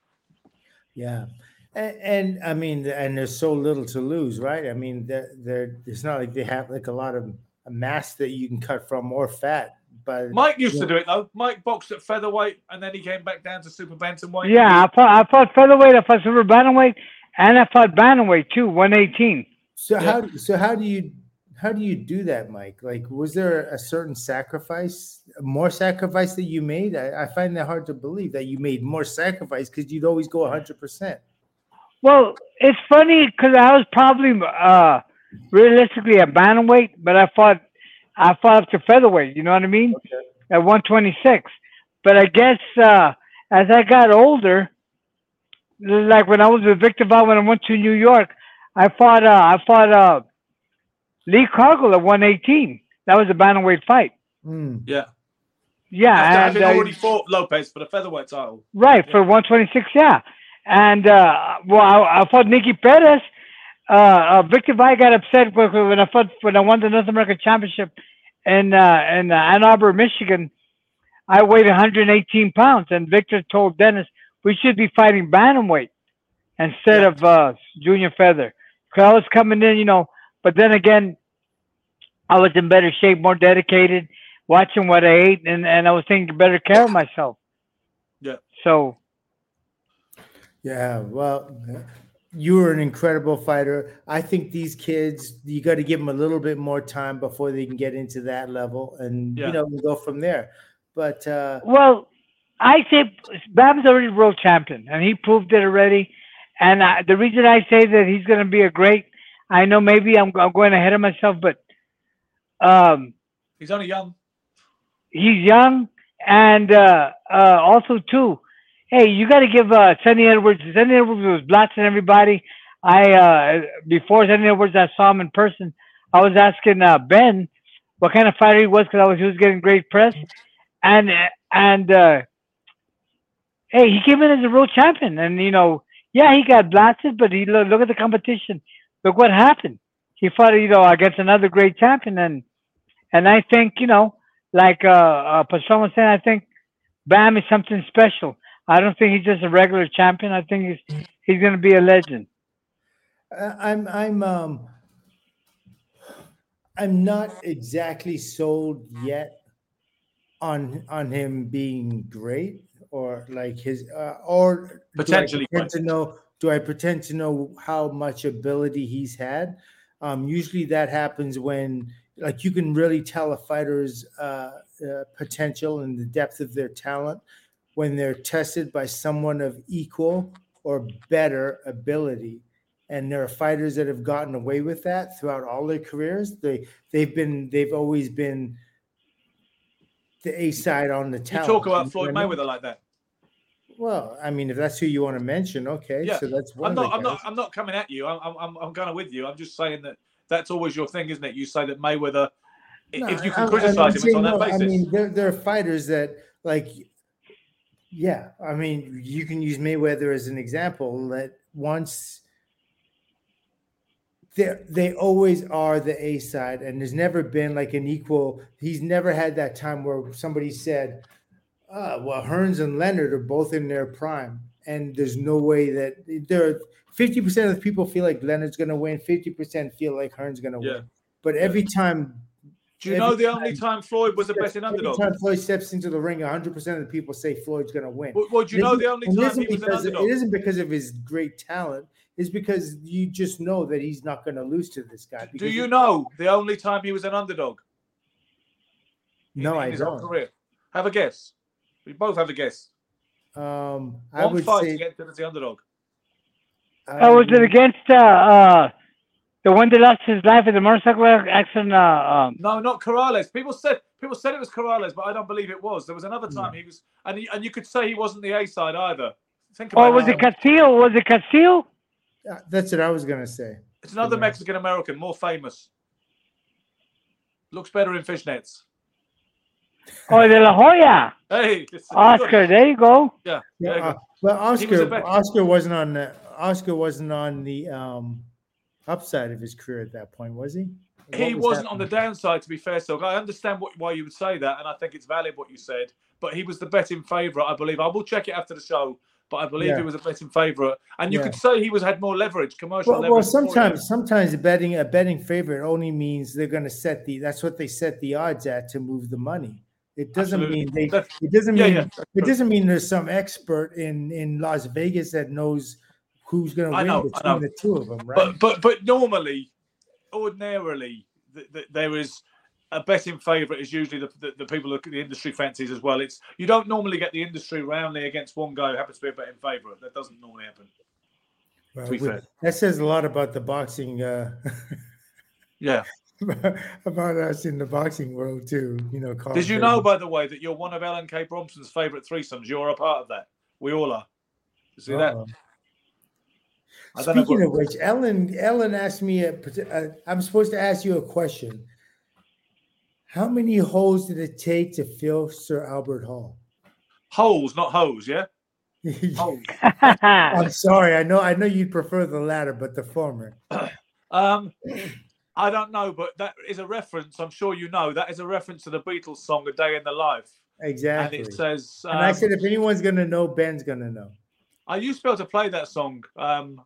Yeah. And, and I mean, and there's so little to lose, right? I mean, they're, they're, it's not like they have like a lot of mass that you can cut from or fat. But Mike used to do it though. Mike boxed at featherweight and then he came back down to super bantamweight. Yeah, I fought, I fought featherweight, I fought super bantamweight, and I fought bantamweight too, 118. so Yeah. how so how do you how do you do that, Mike? Like, was there a certain sacrifice, more sacrifice that you made? I, I find that hard to believe that you made more sacrifice because you'd always go 100. percent Well, it's funny because I was probably uh, realistically a bantamweight, but I fought I fought up to featherweight. You know what I mean? At 126. But I guess uh, as I got older, like when I was with Victor Val when I went to New York, I fought uh, I fought uh, Lee Cargill at 118. That was a bantamweight fight. Mm. Yeah. Yeah, After and having uh, already fought Lopez for the featherweight title. right for 126. Yeah, and uh, well, I, I fought Nicky Perez. Uh, uh, Victor Valle got upset when when I fought when I won the North American Championship in uh, in uh, Ann Arbor, Michigan. I weighed 118 pounds, and Victor told Dennis we should be fighting bantamweight instead Yeah. of uh, junior feather. Cause I was coming in, you know, but then again, I was in better shape, more dedicated, watching what I ate, and, and I was taking better care of myself. Yeah. So Yeah, well, you were an incredible fighter. I think these kids, you got to give them a little bit more time before they can get into that level, and Yeah. you know, we go from there. But uh, Well, I say Bam's already world champion, and he proved it already. And I, the reason I say that he's going to be a great, I know maybe I'm, I'm going ahead of myself, but um, He's only young. he's young, and uh, uh, also too, hey, you got to give uh, Sunny Edwards. Sunny Edwards was blasting everybody. I uh, before Sunny Edwards, I saw him in person. I was asking uh, Ben what kind of fighter he was because I was he was getting great press, and and uh, hey, he came in as a world champion, and you know, yeah, he got blasted, but he look, look at the competition. Look what happened. He fought, you know, against another great champion, and and I think you know, like uh, uh Pastrana was saying, I think Bam is something special. I don't think he's just a regular champion. I think he's he's going to be a legend. Uh, I'm I'm um I'm not exactly sold yet on on him being great or like his uh, or do I Potentially pretend to know do I pretend to know how much ability he's had? Um, usually that happens when like you can really tell a fighter's uh, uh, potential and the depth of their talent when they're tested by someone of equal or better ability and there are fighters that have gotten away with that throughout all their careers. They they've been they've always been the A side on the You talk about Floyd what I mean? Mayweather like that. Well, I mean, if that's who you want to mention, okay. Yeah, So that's one. I'm not. I'm not. I'm not coming at you. I'm. I'm- I'm. I'm kind of with you. I'm just saying that that's always your thing, isn't it? You say that Mayweather. No, if you can I'm- criticize I'm him, it's on that no, basis. I mean, there, there are fighters that like, yeah. I mean, you can use Mayweather as an example. That once they they always are the A side, and there's never been like an equal. He's never had that time where somebody said, uh, "Well, Hearns and Leonard are both in their prime," and there's no way that there. Fifty percent of the people feel like Leonard's going to win. Fifty percent feel like Hearns going to Yeah. win. But every time Do you know the only time Floyd was the betting every underdog? time Floyd steps into the ring, 100% of the people say Floyd's going to win. Well, well, do you know the only time he was an underdog? It isn't because of his great talent. It's because you just know that he's not going to lose to this guy. Do you know the only time he was an underdog? No, in I don't. Career? Have a guess. We both have a guess. Um, I One would fight say. to get to the underdog. Uh, was it against uh, uh, the one that lost his life in the motorcycle accident? Uh, um, No, not Corrales. People said people said it was Corrales, but I don't believe it was. There was another Hmm. time he was, and he, and you could say he wasn't the A side either. Think about or was it. it Castillo? Was it Castillo? Uh, That's what I was going to say. It's another Yeah. Mexican American, more famous. Looks better in fishnets. Or De La Hoya? Hey, it's Oscar, there you go. Yeah, Yeah, there you uh, go. but He was Oscar, Oscar wasn't on the Oscar wasn't on the um, upside of his career at that point, was he? he What was wasn't on the downside, to be fair. So I understand what, why you would say that, and I think it's valid what you said. But he was the betting favourite, I believe. I will check it after the show, but I believe Yeah. he was a betting favourite, and you Yeah. could say he was had more leverage, commercial Well, leverage. well, sometimes, sometimes a betting a betting favorite only means they're going to set the. That's what they set the odds at to move the money. It doesn't Absolutely. mean they. It doesn't mean. yeah, It doesn't mean there's some expert in in Las Vegas that knows who's going to win know, between the two of them, right? But but but normally, ordinarily, th- th- there is a betting favourite is usually the, the, the people look at the industry fancies as well. It's you don't normally get the industry roundly against one guy who happens to be a betting favourite. That doesn't normally happen. Well, to be we- fair. that says a lot about the boxing. Uh, [LAUGHS] Yeah. [LAUGHS] about us in the boxing world too. You know. Did you know, by the way, that you're one of Ellen K. Bromson's favourite threesomes? You're a part of that. We all are. You see that? Uh-oh. I Speaking of which, Ellen Ellen asked me A, uh, I'm supposed to ask you a question. How many holes did it take to fill Sir Albert Hall? Holes, not hose, yeah? [LAUGHS] Holes. I'm sorry. I know. I know you'd prefer the latter, but the former. [COUGHS] Um, [COUGHS] I don't know, but that is a reference. I'm sure you know that is a reference to the Beatles song "A Day in the Life," Exactly. and it says. and I um, said, if anyone's gonna know, Ben's gonna know. I used to be able to play that song, um,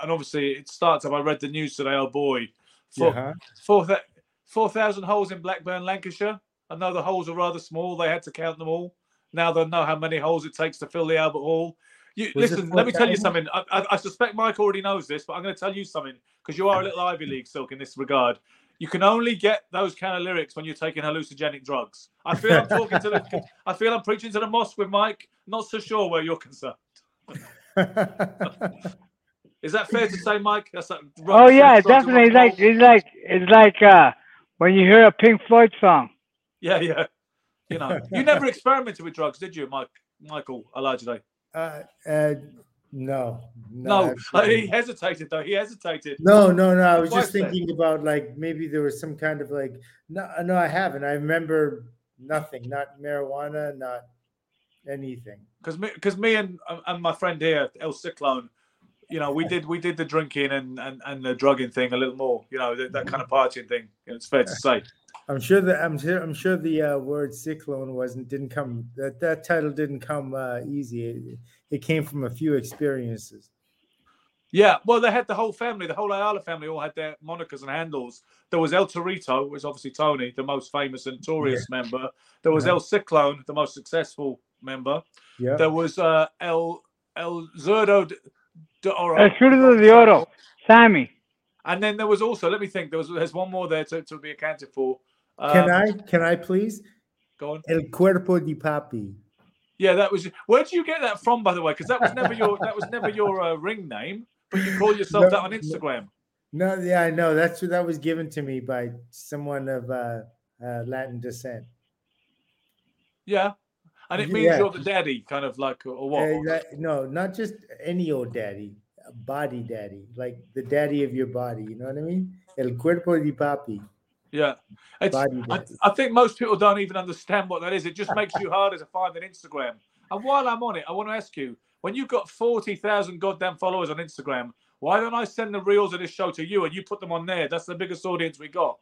and obviously it starts up. I read the news today. Oh boy, four Yeah. four 4,000 holes in Blackburn, Lancashire. I know the holes are rather small. They had to count them all. Now they know how many holes it takes to fill the Albert Hall. You, listen, let me tell you something. I, I, I suspect Mike already knows this, but I'm going to tell you something because you are a little Ivy League silk in this regard. You can only get those kind of lyrics when you're taking hallucinogenic drugs. I feel I'm talking to the. [LAUGHS] I feel I'm preaching to the mosque with Mike. Not so sure where you're concerned. [LAUGHS] Is that fair to say, Mike? That's that oh yeah, drugs and rock definitely. and Like it's like it's like uh when you hear a Pink Floyd song. Yeah, yeah. You know, you never [LAUGHS] experimented with drugs, did you, Mike? Michael Olajide? Uh, uh, no, No, uh, he hesitated though. He hesitated. No, no, no. I was just thinking about like maybe there was some kind of like no, no, I haven't. I remember nothing, not marijuana, not anything. because me, because me and and my friend here, El Cyclone, you know, we did we did the drinking and and, and the drugging thing a little more. You know, that, that kind of partying thing. It's fair to [LAUGHS] say. I'm sure that I'm sure I'm sure the uh, word cyclone wasn't didn't come that that title didn't come uh, easy. It, it came from a few experiences. Yeah, well, they had the whole family, the whole Ayala family, all had their monikers and handles. There was El Torito, which was obviously Tony, the most famous and notorious member. There was Yeah. El Cyclone, the most successful member. Yeah. There was uh, El El Zurdo de, de Oro. El Zurdo de Oro, Sammy. And then there was also, let me think, there was there's one more there to, to be accounted for. Can Um, I can I please? Go on. El cuerpo di papi. Yeah, that was. Where did you get that from, by the way? Because that was never your that was never your uh, ring name, but you call yourself No, that on. Instagram. No, yeah, I know. That's that was given to me by someone of uh, uh, Latin descent. Yeah, and it means Yeah. you're the daddy, kind of like, or what? Uh, that- no, not just any old daddy, body daddy, like the daddy of your body. You know what I mean? El cuerpo di papi. Yeah, it's, I. I think most people don't even understand what that is. It just makes you harder to find on Instagram. And while I'm on it, I want to ask you: when you've got forty thousand goddamn followers on Instagram, why don't I send the reels of this show to you and you put them on there? That's the biggest audience we got.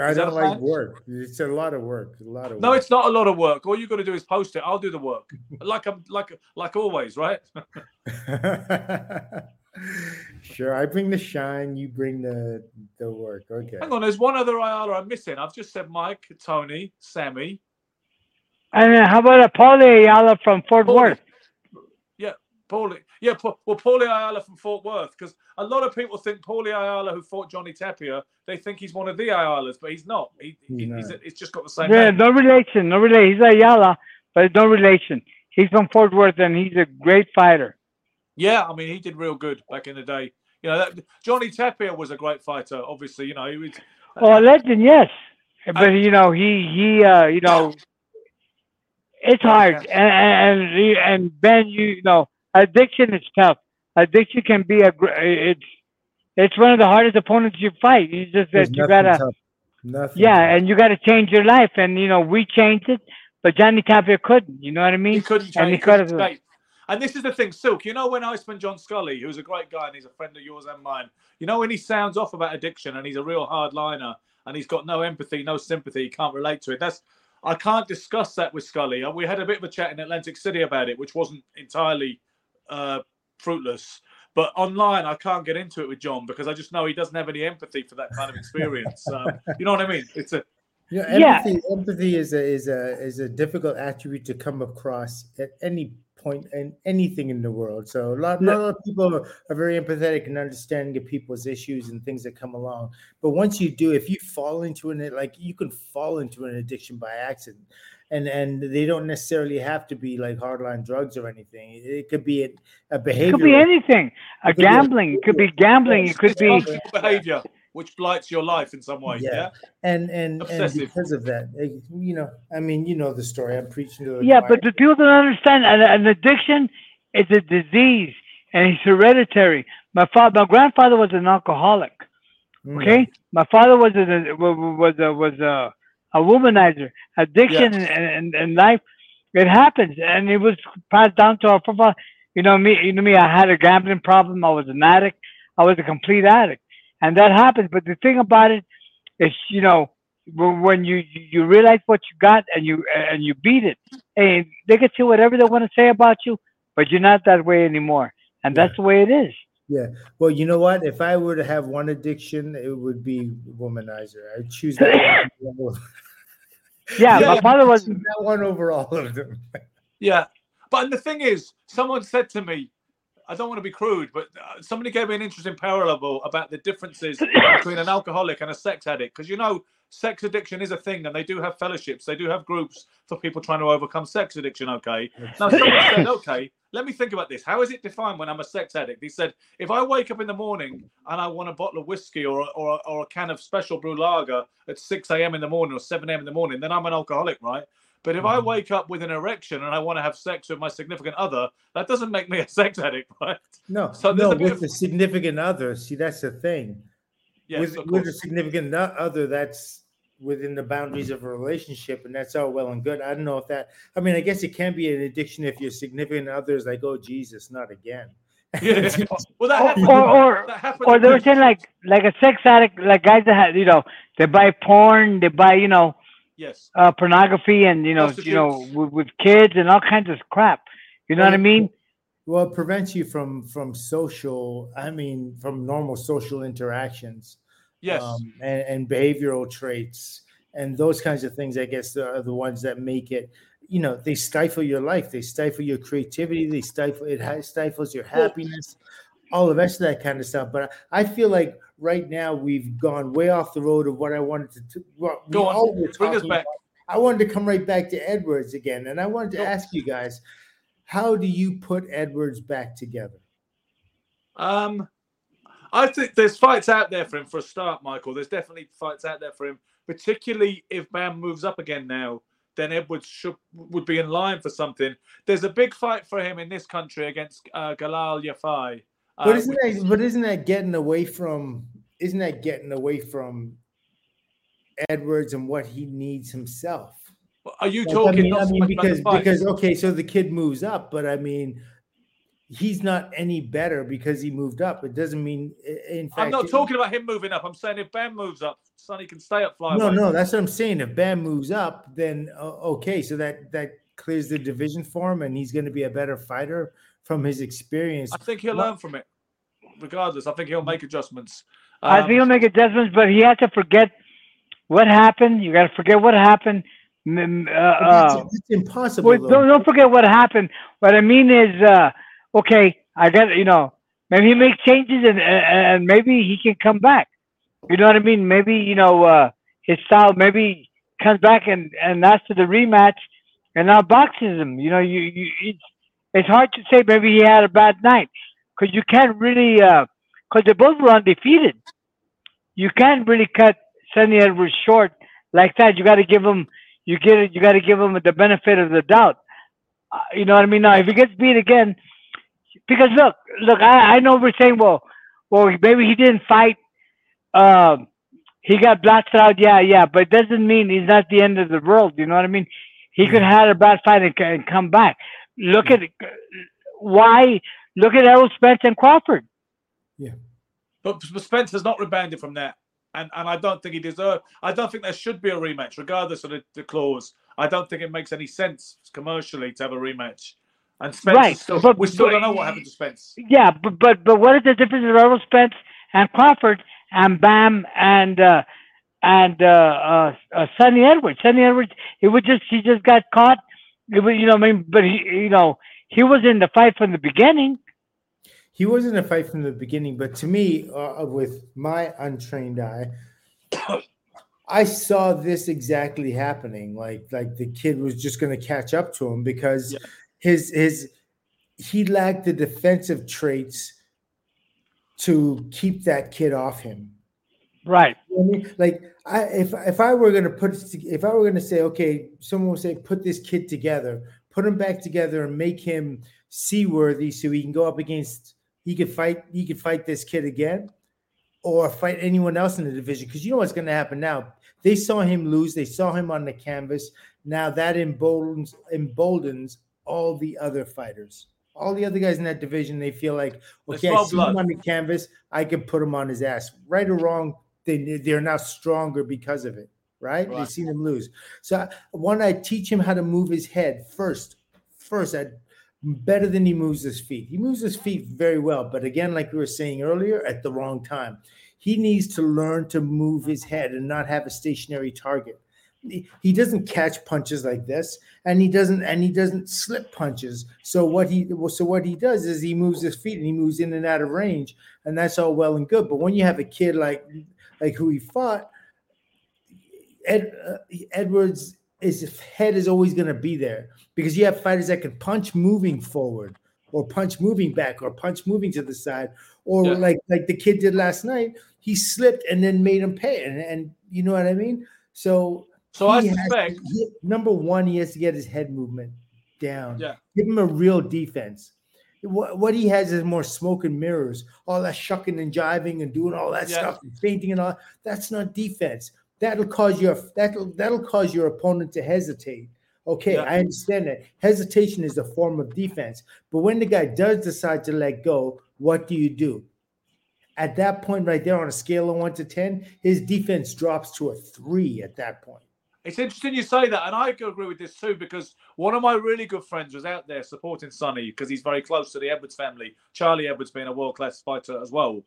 I don't a like plan? work. It's a lot of work. A lot of No, work. it's not a lot of work. All you got to do is post it. I'll do the work, like I'm like like always, right? [LAUGHS] [LAUGHS] sure. I bring the shine. You bring the the work. Okay. Hang on, there's one other Ayala I'm missing. I've just said Mike, Tony, Sammy. And then how about a Paulie Ayala from Fort Paulie. Worth? Yeah, Paulie. Yeah, Pa- well, Paulie Ayala from Fort Worth, because a lot of people think Paulie Ayala, who fought Johnny Tapia, they think he's one of the Ayalas, but he's not. He, he, He's he's, not. it's just got the same Yeah, name. no relation, no relation. He's Ayala, but no relation. He's from Fort Worth and he's a great fighter. Yeah, I mean, he did real good back in the day. You know, that, Johnny Tapia was a great fighter. Obviously, you know, he was. Oh, a legend, yes. But you know, he he uh, you know, it's hard, and and and- and Ben, you know, addiction is tough. Addiction can be a gr- it's it's one of the hardest opponents you fight. You just There's that you gotta tough. Nothing. yeah, and you gotta change your life. And you know, we changed it, but Johnny Tapia couldn't. You know what I mean? He couldn't and change. he He couldn't could've- escape. And this is the thing, Silk. You know when Iceman John Scully, who's a great guy and he's a friend of yours and mine. You know when he sounds off about addiction and he's a real hardliner and he's got no empathy, no sympathy, he can't relate to it. That's I can't discuss that with Scully. We had a bit of a chat in Atlantic City about it, which wasn't entirely uh, fruitless. But online, I can't get into it with John because I just know he doesn't have any empathy for that kind of experience. [LAUGHS] um, you know what I mean? It's a You know, Yeah. empathy, empathy is a is a is a difficult attribute to come across at any point in anything in the world. So a lot, not a lot of people are, are very empathetic and understanding of people's issues and things that come along. But once you do, if you fall into an like you can fall into an addiction by accident. And and they don't necessarily have to be like hardline drugs or anything. It could be a, a It behavior. could be anything. A It could be a- gambling. It could be gambling. It could be behavior which blights your life in some way. Yeah. yeah? and and, and because of that, eh, you know, I mean, you know the story. I'm preaching to the Yeah, choir. but the people don't understand an, an addiction is a disease and it's hereditary. My father, my grandfather was an alcoholic. Mm. Okay, my father was a was a was a a womanizer. Addiction and, and, and life, it happens, and it was passed down to our forefathers. You know me. You know me. I had a gambling problem. I was an addict. I was a complete addict, and that happens. But the thing about it is, you know, when when you you realize what you got and you and you beat it, and they can say whatever they want to say about you, but you're not that way anymore, and that's the way it is. Yeah. Well, you know what? If I were to have one addiction, it would be womanizer. I'd choose that one. [LAUGHS] Yeah, [LAUGHS] my father was choose that one over all of them. Yeah, but the thing is, someone said to me, I don't want to be crude, but uh, somebody gave me an interesting parallel about the differences [COUGHS] between an alcoholic and a sex addict. Because you know, sex addiction is a thing, and they do have fellowships, they do have groups for people trying to overcome sex addiction. Okay, now someone said, okay, let me think about this. How is it defined when I'm a sex addict? He said, if I wake up in the morning and I want a bottle of whiskey or or, or a can of special brew lager at 6 a.m. in the morning or 7 a.m. in the morning, then I'm an alcoholic, right? But if I mm. wake up with an erection and I want to have sex with my significant other, that doesn't make me a sex addict, [LAUGHS] right? No, So no, a with of- the significant other. See, that's the thing. Yes, with of with a significant other, that's within the boundaries of a relationship, and that's all well and good. I don't know if that. I mean, I guess it can be an addiction if your significant other is like, "Oh Jesus, not again." [LAUGHS] Yeah. Well, that [LAUGHS] or or or, that or to they were saying like like a sex addict, like guys that have you know they buy porn, they buy you know Yes. uh, pornography, and you know you know with, with kids and all kinds of crap. You know what I mean? Well, it prevents you from from social. I mean, from normal social interactions. Yes. um, and, and behavioral traits and those kinds of things. I guess are the ones that make it. You know, they stifle your life. They stifle your creativity. They stifle it. Stifles your happiness. All the rest of that kind of stuff. But I feel like right now we've gone way off the road of what I wanted to. to what Go on, were bring us back. about. I wanted to come right back to Edwards again, and I wanted to Go. ask you guys, how do you put Edwards back together? Um, I think there's fights out there for him for a start, Michael. There's definitely fights out there for him, particularly if Bam moves up again now. Then Edwards should would be in line for something. There's a big fight for him in this country against uh, Galal Yafai. Uh, But isn't which- that but isn't that getting away from isn't that getting away from Edwards and what he needs himself? are you Like, talking I mean, I mean because because okay, so the kid moves up, but I mean he's not any better because he moved up. It doesn't mean in fact I'm not talking about him moving up. I'm saying if Bam moves up, Sunny can stay up flyweight. No, no, that's what I'm saying. If Bam moves up, then uh, okay, so that that clears the division for him, and he's going to be a better fighter from his experience. I think he'll learn from it. Regardless, I think he'll make adjustments. I Um, think he'll make adjustments, but he has to forget what happened. You got to forget what happened. M- m- Uh, But that's, uh, impossible. well, don't, don't forget what happened. What I mean is, uh, okay, I got you know, maybe he makes changes and and and maybe he can come back. You know what I mean? Maybe you know uh, his style. Maybe comes back and and asks for the rematch, and now boxes him. You know, you you it's, it's hard to say. Maybe he had a bad night because you can't really because they both were undefeated. You can't really cut Sunny Edwards short like that. You got to give him you get it. You got to give him the benefit of the doubt. Uh, you know what I mean? Now, if he gets beat again, because look, look, I, I know we're saying, well, well, maybe he didn't fight. Um, he got blasted out. Yeah, yeah, but it doesn't mean he's not the end of the world. You know what I mean? He could have had a bad fight and, and come back. Look at why. Look at Errol Spence and Crawford. Yeah. But Spence has not rebounded from that, and and I don't think he deserves. I don't think there should be a rematch, regardless of the, the clause. I don't think it makes any sense commercially to have a rematch. And Spence, Right, still, but- we still but- don't know what happened to Spence. Yeah, but but but what is the difference of Errol Spence and Crawford and Bam and uh, and uh, uh, uh, Sunny Edwards? Sunny Edwards, it was just he just got caught. It was you know I mean, but he you know he was in the fight from the beginning. he was in a fight from the beginning, but to me, uh, with my untrained eye, [COUGHS] I saw this exactly happening. Like like the kid was just going to catch up to him because his his he lacked the defensive traits to keep that kid off him. Right. You know I mean, like I if if I were gonna put if I were gonna say okay, someone would say put this kid together, put him back together, and make him seaworthy so he can go up against he could fight he could fight this kid again. or fight anyone else in the division because you know what's going to happen now. They saw him lose. They saw him on the canvas. Now that emboldens emboldens all the other fighters, all the other guys in that division. They feel like, okay, I see him on the canvas. I can put him on his ass, right or wrong. They they're now stronger because of it, right? right. They've seen him lose. So when I teach him how to move his head first, first I better than he moves his feet. He moves his feet very well, but again, like we were saying earlier, at the wrong time. He needs to learn to move his head and not have a stationary target. He doesn't catch punches like this, and he doesn't and he doesn't slip punches. So what he so what he does is he moves his feet and he moves in and out of range, and that's all well and good. But when you have a kid like like who he fought, Ed, uh, Edwards his head is always going to be there because you have fighters that can punch moving forward or punch moving back or punch moving to the side or yeah. like like the kid did last night he slipped and then made him pay and, and you know what i mean? So so i suspect to, he, number one he has to get his head movement down. Yeah. Give him a real defense. What, what he has is more smoke and mirrors all that shucking and jiving and doing all that yeah. stuff and fainting and all that's not defense that'll cause your that'll that'll cause your opponent to hesitate. Okay, yeah. I understand that. Hesitation is a form of defense. But when the guy does decide to let go, what do you do? At that point, right there on a scale of one to 10, his defense drops to a three at that point. It's interesting you say that, and I agree with this too, because one of my really good friends was out there supporting Sunny because he's very close to the Edwards family. Charlie Edwards being a world class fighter as well.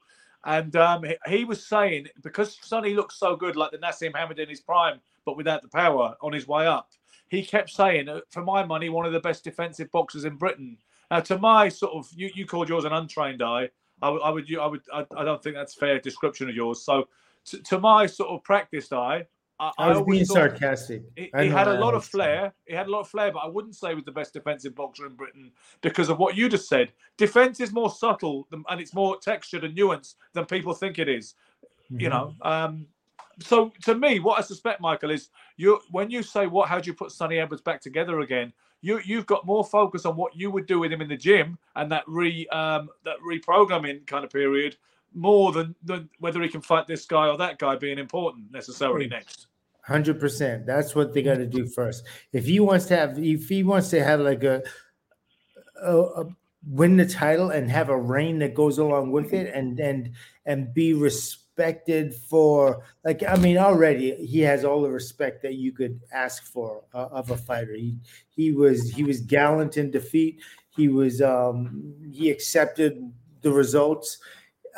And um, he, was saying because Sunny looks so good, like the Naseem Hamed in his prime, but without the power on his way up, he kept saying, uh, for my money, one of the best defensive boxers in Britain. Now, to my sort of, you, you called yours an untrained eye. I, I would, I would, I, I, don't think that's fair description of yours. So, to my sort of practiced eye, I, I was being sarcastic. He, he had a lot of flair. He had a lot of flair, but I wouldn't say he was the best defensive boxer in Britain because of what you just said. Defense is more subtle than, and it's more textured and nuanced than people think it is. Mm-hmm. You know. Um, so to me, what I suspect, Michael, is you when you say what, how do you put Sunny Edwards back together again? You you've got more focus on what you would do with him in the gym and that re um, that reprogramming kind of period more than, than whether he can fight this guy or that guy being important necessarily next. Hundred percent. That's what they got to do first. If he wants to have, if he wants to have like a, a, a, win the title and have a reign that goes along with it, and and and be respected for, like I mean, already he has all the respect that you could ask for uh, of a fighter. He he was he was gallant in defeat. He was um he accepted the results.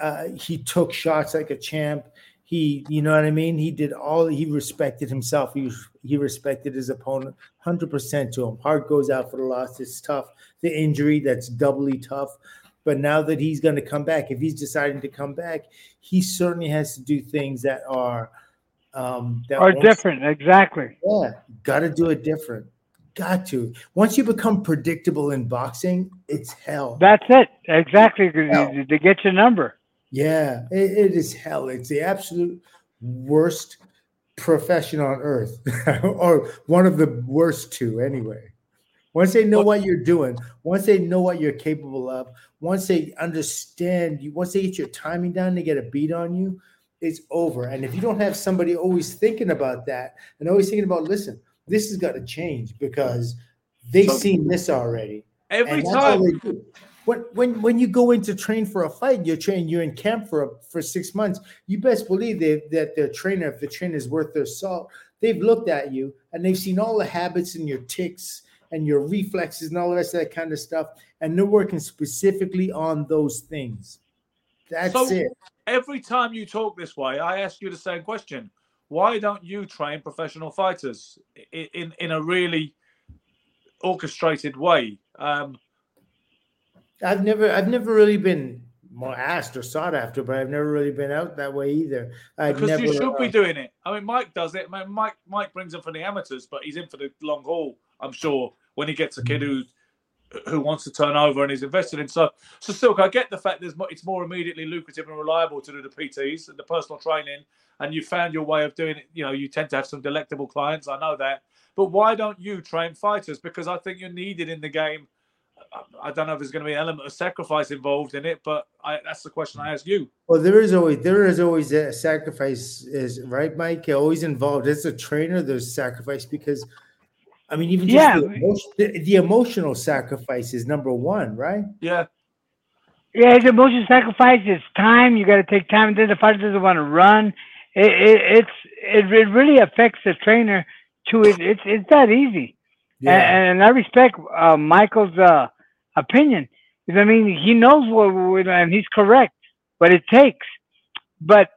Uh, he took shots like a champ he you know what i mean? He did all he respected himself. He he respected his opponent 100% to him. Heart goes out for the loss. It's tough. The injury that's doubly tough. But now that he's going to come back if he's deciding to come back he certainly has to do things that are um that are different. Exactly. Yeah. Got to do it different. Got to. Once you become predictable in boxing it's hell. That's it. Exactly. To get your number yeah, it, it is hell. It's the absolute worst profession on earth, [LAUGHS] or one of the worst two, anyway. Once they know what you're doing, once they know what you're capable of, once they understand you, once they get your timing down, they get a beat on you, it's over. And if you don't have somebody always thinking about that and always thinking about, listen, this has got to change because they've seen this already. Every time when when when you go into train for a fight, you're trained, you're in camp for a, for six months. You best believe they, that the trainer, if the trainer is worth their salt, they've looked at you and they've seen all the habits and your ticks and your reflexes and all the rest of that kind of stuff, and they're working specifically on those things. That's so it. Every time you talk this way, I ask you the same question: Why don't you train professional fighters in in, in a really orchestrated way? Um, I've never I've never really been more asked or sought after, but I've never really been out that way either. I've because never, you should uh, be doing it. I mean, Mike does it. Mike Mike brings them for the amateurs, but he's in for the long haul. I'm sure when he gets a kid who who wants to turn over and is invested in. So, so Silk, I get the fact there's it's more immediately lucrative and reliable to do the PTs and the personal training, and you found your way of doing it. You know, you tend to have some delectable clients. I know that, but why don't you train fighters? Because I think you're needed in the game I don't know if there's going to be an element of sacrifice involved in it, but I, that's the question I ask you. Well, there is always there is always a sacrifice, is right, Mike? Always involved. As a trainer, there's sacrifice because, I mean, even just Yeah. the, emotion, the, the emotional sacrifice is number one, right? Yeah, Yeah, it's emotional sacrifice. It's time. You got to take time. And then the fighter doesn't want to run. It, it it's it, it really affects the trainer too. It, it's it's that easy. Yeah. And, and I respect uh, Michael's uh, opinion. I mean, he knows what, and he's correct. What it takes, but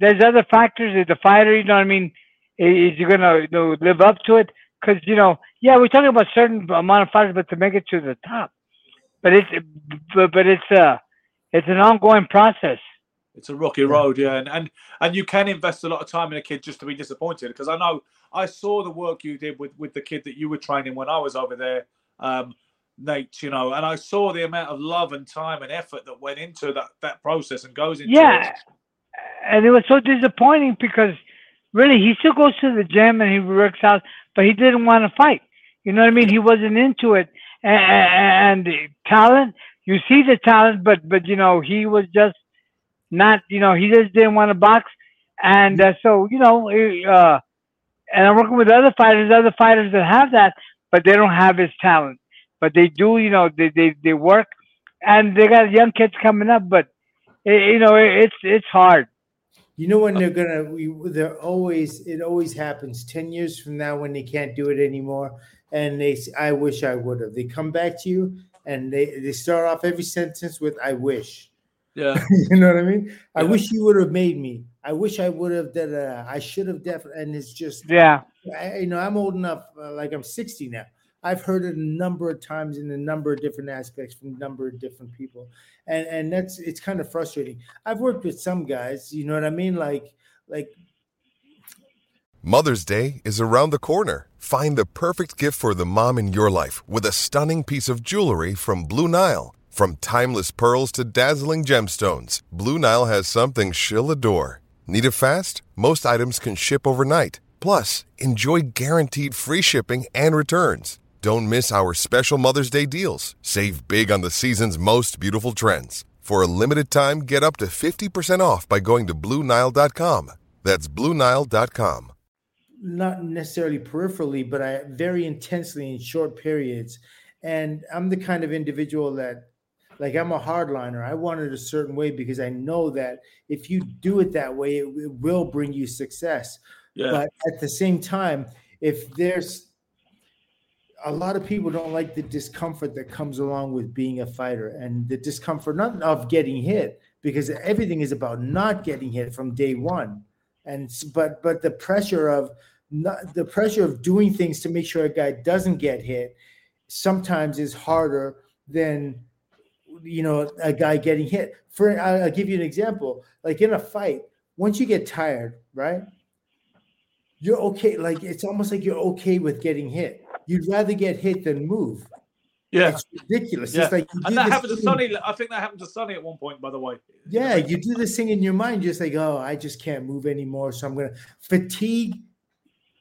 there's other factors. As the fighter, you know what I mean? Is is you gonna you know, live up to it? Because you know, yeah, we're talking about certain amount of fighters, but to make it to the top, but it's but, but it's uh it's an ongoing process. it's a rocky road, yeah, and, and and you can invest a lot of time in a kid just to be disappointed because I know I saw the work you did with with the kid that you were training when I was over there, um, Nate. You know, and I saw the amount of love and time and effort that went into that that process and goes into Yeah, it. and it was so disappointing because really he still goes to the gym and he works out, but he didn't want to fight. You know what I mean? He wasn't into it, and, and the talent. You see the talent, but but you know he was just not. You know he just didn't want to box, and uh, so you know. Uh, and I'm working with other fighters, other fighters that have that, but they don't have his talent. But they do, you know, they they, they work, and they got young kids coming up. But eh, you know, it, it's it's hard. You know when they're gonna we they're always it always happens 10 years from now when they can't do it anymore and they say, I wish I would have. They come back to you and they, they start off every sentence with I wish. Yeah, [LAUGHS] you know what I mean? I wish you would have made me. I wish I would have that uh, I should have definitely and it's just Yeah. I, you know, I'm old enough, uh, like I'm 60 now. I've heard it a number of times in a number of different aspects from a number of different people, and and that's it's kind of frustrating. I've worked with some guys, you know what I mean, like like Mother's Day is around the corner. Find the perfect gift for the mom in your life with a stunning piece of jewelry from Blue Nile. From timeless pearls to dazzling gemstones, Blue Nile has something she'll adore. Need it fast? Most items can ship overnight. Plus, enjoy guaranteed free shipping and returns. Don't miss our special Mother's Day deals. Save big on the season's most beautiful trends. For a limited time, get up to 50% off by going to BlueNile.com. That's BlueNile.com. not necessarily peripherally, but I very intensely in short periods. And I'm the kind of individual that, like, I'm a hardliner. I want it a certain way because I know that if you do it that way, it, it will bring you success. yeah, But at the same time, if there's a lot of people don't like the discomfort that comes along with being a fighter and the discomfort not of getting hit because everything is about not getting hit from day one. And but but the pressure of not the pressure of doing things to make sure a guy doesn't get hit sometimes is harder than you know a guy getting hit. For I'll, give you an example. Like in a fight once you get tired right you're okay like it's almost like you're okay with getting hit you'd rather get hit than move yeah, it's ridiculous yeah. it's like you and that happened to thing- Sunny. I think that happened to Sunny at one point, by the way. yeah, you do this thing in your mind, just like, oh, I just can't move anymore. So I'm gonna fatigue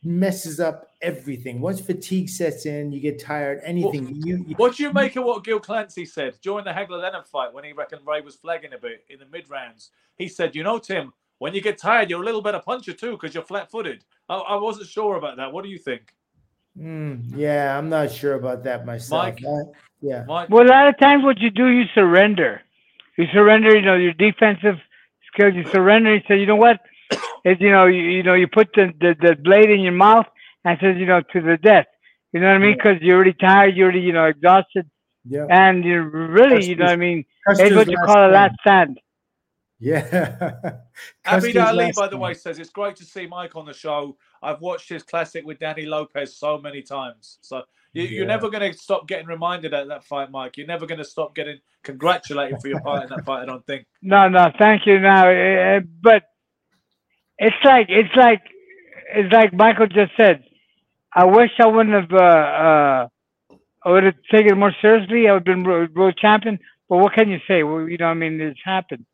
messes up everything. Once fatigue sets in, you get tired. Anything you, you What do you make of what Gil Clancy said during the Hagler Leonard fight when he reckoned Ray was flagging a bit in the mid rounds? He said, "You know, Tim, when you get tired, you're a little bit of puncher too because you're flat footed." I, I wasn't sure about that. What do you think, Mm, yeah, I'm not sure about that myself. Mike? I- yeah. Mike? Well, a lot of times, what you do, you surrender. You surrender. You know your defensive skills. You surrender. You say, you know what? It's you know you, you know you put the, the the blade in your mouth and says you know to the death. You know what I mean? Because you're already tired. You're already you know exhausted, Yeah. and you're really you know what I mean. It's what you last call a last stand. Yeah. [LAUGHS] Abid Custer's Ali, by the stand. way, says it's great to see Mike on the show. I've watched his classic with Danny Lopez so many times. So you, Yeah. you're never going to stop getting reminded at that fight, Mike. You're never going to stop getting congratulated for your part in that fight. I don't think. No, no, thank you. Now, uh, but it's like it's like it's like Michael just said. I wish I wouldn't have. Uh, uh, I would have taken it more seriously. I would have been world champion. But what can you say? Well, you know, I mean, it's happened.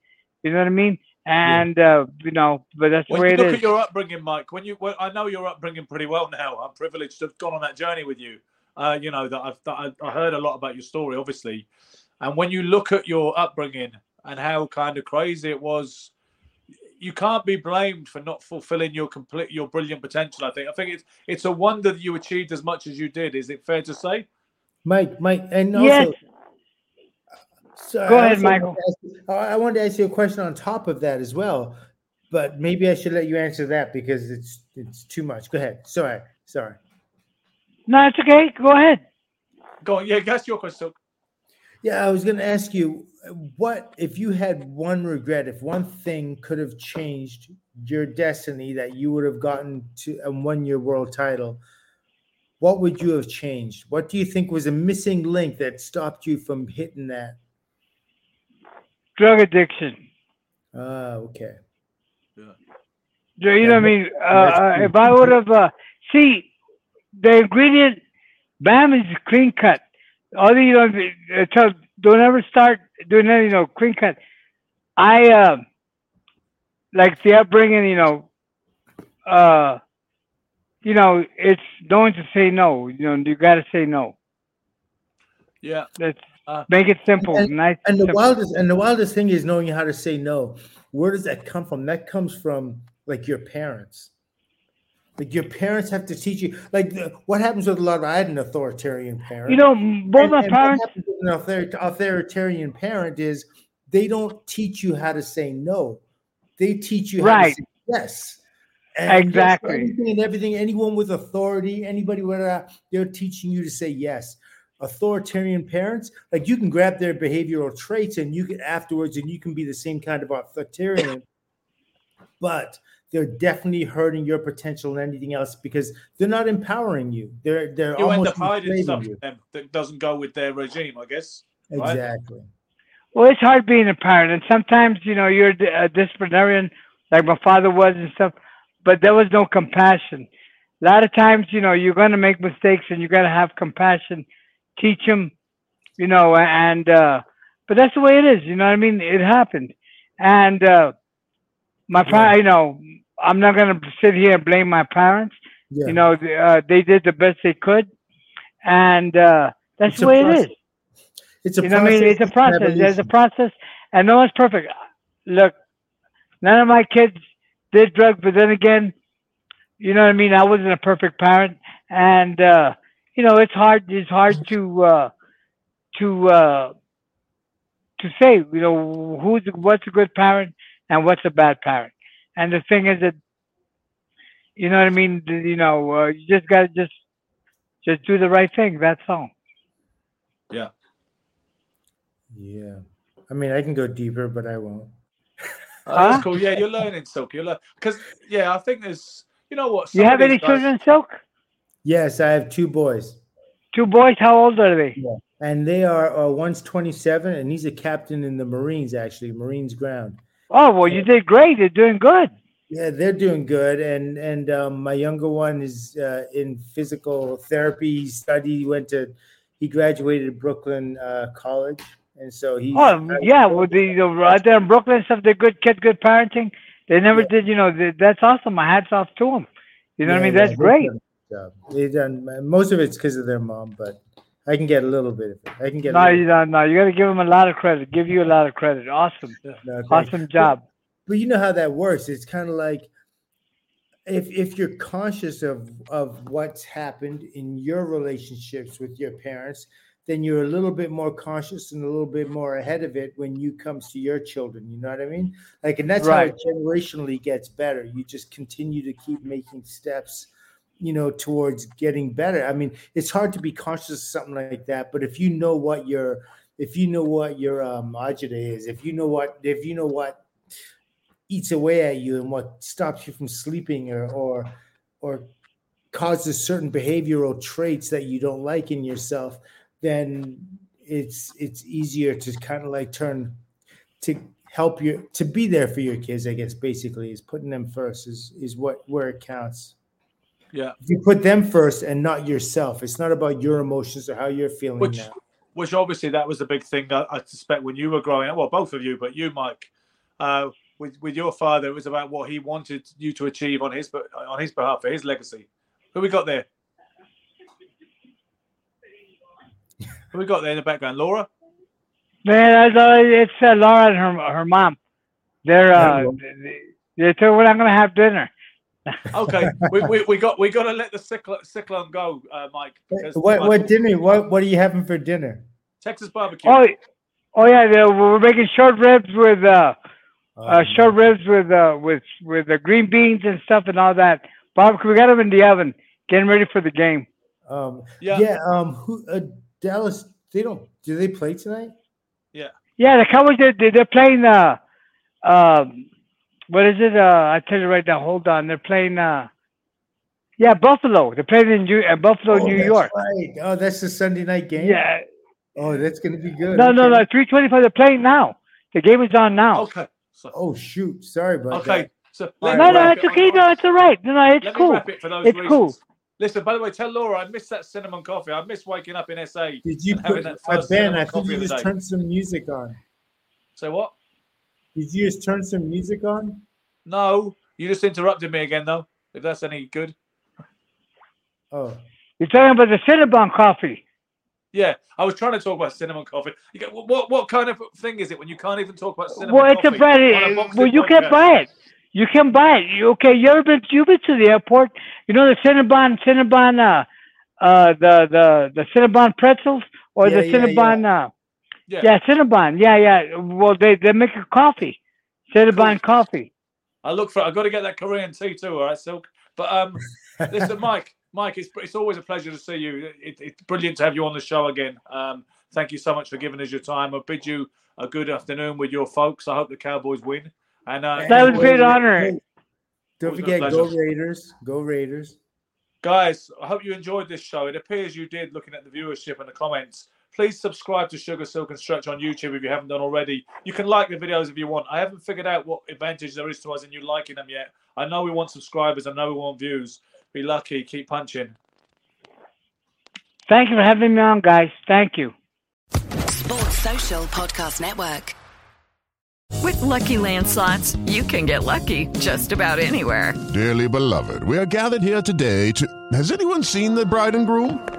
You know what I mean? And uh, you know, but that's the When way you it look is. at your upbringing, Mike, when you, well, I know your upbringing pretty well now. I'm privileged to have gone on that journey with you. Uh, you know that I've that I, I heard a lot about your story, obviously, and when you look at your upbringing and how kind of crazy it was, you can't be blamed for not fulfilling your complete your brilliant potential. I think. I think it's it's a wonder that you achieved as much as you did. Is it fair to say? Mike, Mike, and also, Yes. So Go I ahead, also Michael. ask I I wanted to ask you a question on top of that as well, but maybe I should let you answer that because it's it's too much. Go ahead. Sorry, sorry. No, it's okay. Go ahead. Go on. Yeah, that's your question. Yeah, I was going to ask you what if you had one regret, if one thing could have changed your destiny that you would have gotten to and won your world title, what would you have changed? What do you think was a missing link that stopped you from hitting that? Drug addiction. Ah, okay. Do You know what I mean? Uh, that's uh, true. if I would have uh, see the ingredient, bam is clean cut. All the you know, uh, tell, don't ever start doing that. You know, clean cut. I uh, like the upbringing. You know, uh, you know, it's knowing to say no. You know, you got to say no. Yeah. Let's Uh, make it simple, and, nice. and the simple. wildest and the wildest thing is knowing how to say no. Where does that come from? That comes from like your parents. Like your parents have to teach you. Like the, what happens with a lot of I had an authoritarian parent. You know, both And- my and parents. an author- authoritarian parent is they don't teach you how to say no. They teach you how Right. to say yes. And Exactly. anything and everything, anyone with authority, anybody with that, they're teaching you to say yes. Authoritarian parents, like you can grab their behavioral traits and you can afterwards, and you can be the same kind of authoritarian, but they're definitely hurting your potential and anything else because they're not empowering you. They're they're You end up hiding stuff you. from them that doesn't go with their regime, I guess. right? Exactly. Well, it's hard being a parent, and sometimes you know you're a a disciplinarian, like my father was and stuff. But there was no compassion. A lot of times, you know, you're going to make mistakes, and you got to have compassion. Teach them, you know, and uh, but that's the way it is. You know what I mean? It happened, and uh, my parents, you know, I'm not going to sit here and blame my parents. Yeah. You know, uh, they did the best they could, and uh, that's It's the way process. it is. It's a process. you know what I mean? It's a process. There's a process, and no one's perfect. Look, none of my kids did drugs, but then again, you know what I mean. I wasn't a perfect parent, and uh, you know it's hard. It's hard to uh, to uh, to say. You know who's what's a good parent and what's a bad parent. And the thing is that you know what I mean. You know, uh, you just gotta just just do the right thing. That's all. Yeah. Yeah. I mean, I can go deeper, but I won't. Oh, that's Huh? cool. Yeah, you're learning, Silk. You're learning because yeah, I think there's you know what. You have any guys- children, Silk? Yes, I have two boys, Two boys. How old are they? and they are uh, one's 27, and he's a captain in the Marines, actually, Marines ground. Oh well, you did great. You're doing good. Yeah, they're doing good, and and um, my younger one is uh, in physical therapy. He studied. He went to, he graduated Brooklyn uh, College, and so he. Oh yeah, well, the, the right there in Brooklyn stuff. They're good kids, good parenting. They never Yeah. did. You know, th that's awesome. My hats off to them. You know what I mean? That's they've great. Done a good job. They've done most of it's because of their mom, but I can get a little bit of it. I can get. a No, little you don't. No, you got to give them a lot of credit. Give you a lot of credit. Awesome, No, awesome job. but you know how that works it's kind of like if if you're conscious of of what's happened in your relationships with your parents then you're a little bit more conscious and a little bit more ahead of it when you comes to your children you know what i mean like and that's Right. how it generationally gets better you just continue to keep making steps you know towards getting better. I mean it's hard to be conscious of something like that but if you know what your if you know what your um, is if you know what if you know what eats away at you and what stops you from sleeping or or or causes certain behavioral traits that you don't like in yourself then it's it's easier to kind of like turn to help you to be there for your kids i guess basically is putting them first is is what where it counts Yeah, you put them first and not yourself it's not about your emotions or how you're feeling which now which obviously that was the big thing. I, I suspect when you were growing up. Well, both of you, but you, Mike, uh, with with your father, it was about what he wanted you to achieve on his but on his behalf for his legacy. Who we got there? Who we got there in the background? Laura? Man, it's uh, Laura and her her mom. They're uh, they told we're not gonna have dinner. Okay, we, we, we got we got to let the cyclone, cyclone go, uh, Mike. What what dinner? What what are you having for dinner? Texas barbecue. Oh, oh yeah, we're making short ribs with uh, uh short ribs with uh with with the green beans and stuff and all that. Barbecue. We got them in the oven, getting ready for the game. Um, Yeah. yeah. Um, who uh, Dallas? They don't. Do they play tonight? Yeah. Yeah, the Cowboys they're, they're they're playing uh um what is it? Uh I tell you right now, hold on. They're playing uh yeah, Buffalo. They're playing in New, uh, Buffalo, Oh, New that's York. Right. Oh, that's the Sunday night game. Yeah. Oh, that's gonna be good. No, no, Okay. no, three twenty five they're playing now. The game is on now. Okay. So, Oh shoot! Sorry about okay. that. So No, no, it's it- okay. No, it's all right. No, no, it's Let me cool. wrap it for those It's reasons. cool. Listen, by the way, tell Laura I missed that cinnamon coffee. I miss waking up in SA. Did you and having put that uh, first Ben? I think you just turned some music on. So what? Did you just turn some music on? No, you just interrupted me again, though. If that's any good. Oh, You're talking about the Cinnabon coffee. Yeah, I was trying to talk about cinnamon coffee. You get, what what kind of thing is it when you can't even talk about cinnamon coffee? Well, it's a coffee brand. a boxing Well, you can podcast? buy it. You can buy it. You, okay, you ever been? You've been to the airport. You know the Cinnabon, Cinnabon, uh, uh, the the the Cinnabon pretzels or Yeah, the yeah, Cinnabon, uh, Yeah. yeah, Cinnabon. Yeah, yeah. Well, they they make a coffee, Cinnabon coffee. I look for. I've got to get that Korean tea too. All right, Silk. But um, [LAUGHS] listen, Mike. Mike, it's it's always a pleasure to see you. It, it's brilliant to have you on the show again. Um, thank you so much for giving us your time. I bid you a good afternoon with your folks. I hope the Cowboys win. And uh, That was a great wait, honor. wait. Don't forget, go. Raiders! Go Raiders! Guys, I hope you enjoyed this show. It appears you did looking at the viewership and the comments. Please subscribe to Sugar Silk and Stretch on YouTube if you haven't done already. You can like the videos if you want. I haven't figured out what advantage there is to us in you liking them yet. I know we want subscribers. I know we want views. Be lucky. Keep punching. Thank you for having me on, guys. Thank you. Sports Social Podcast Network. With Lucky Land slots, you can get lucky just about anywhere. Dearly beloved, we are gathered here today to. Has anyone seen the bride and groom?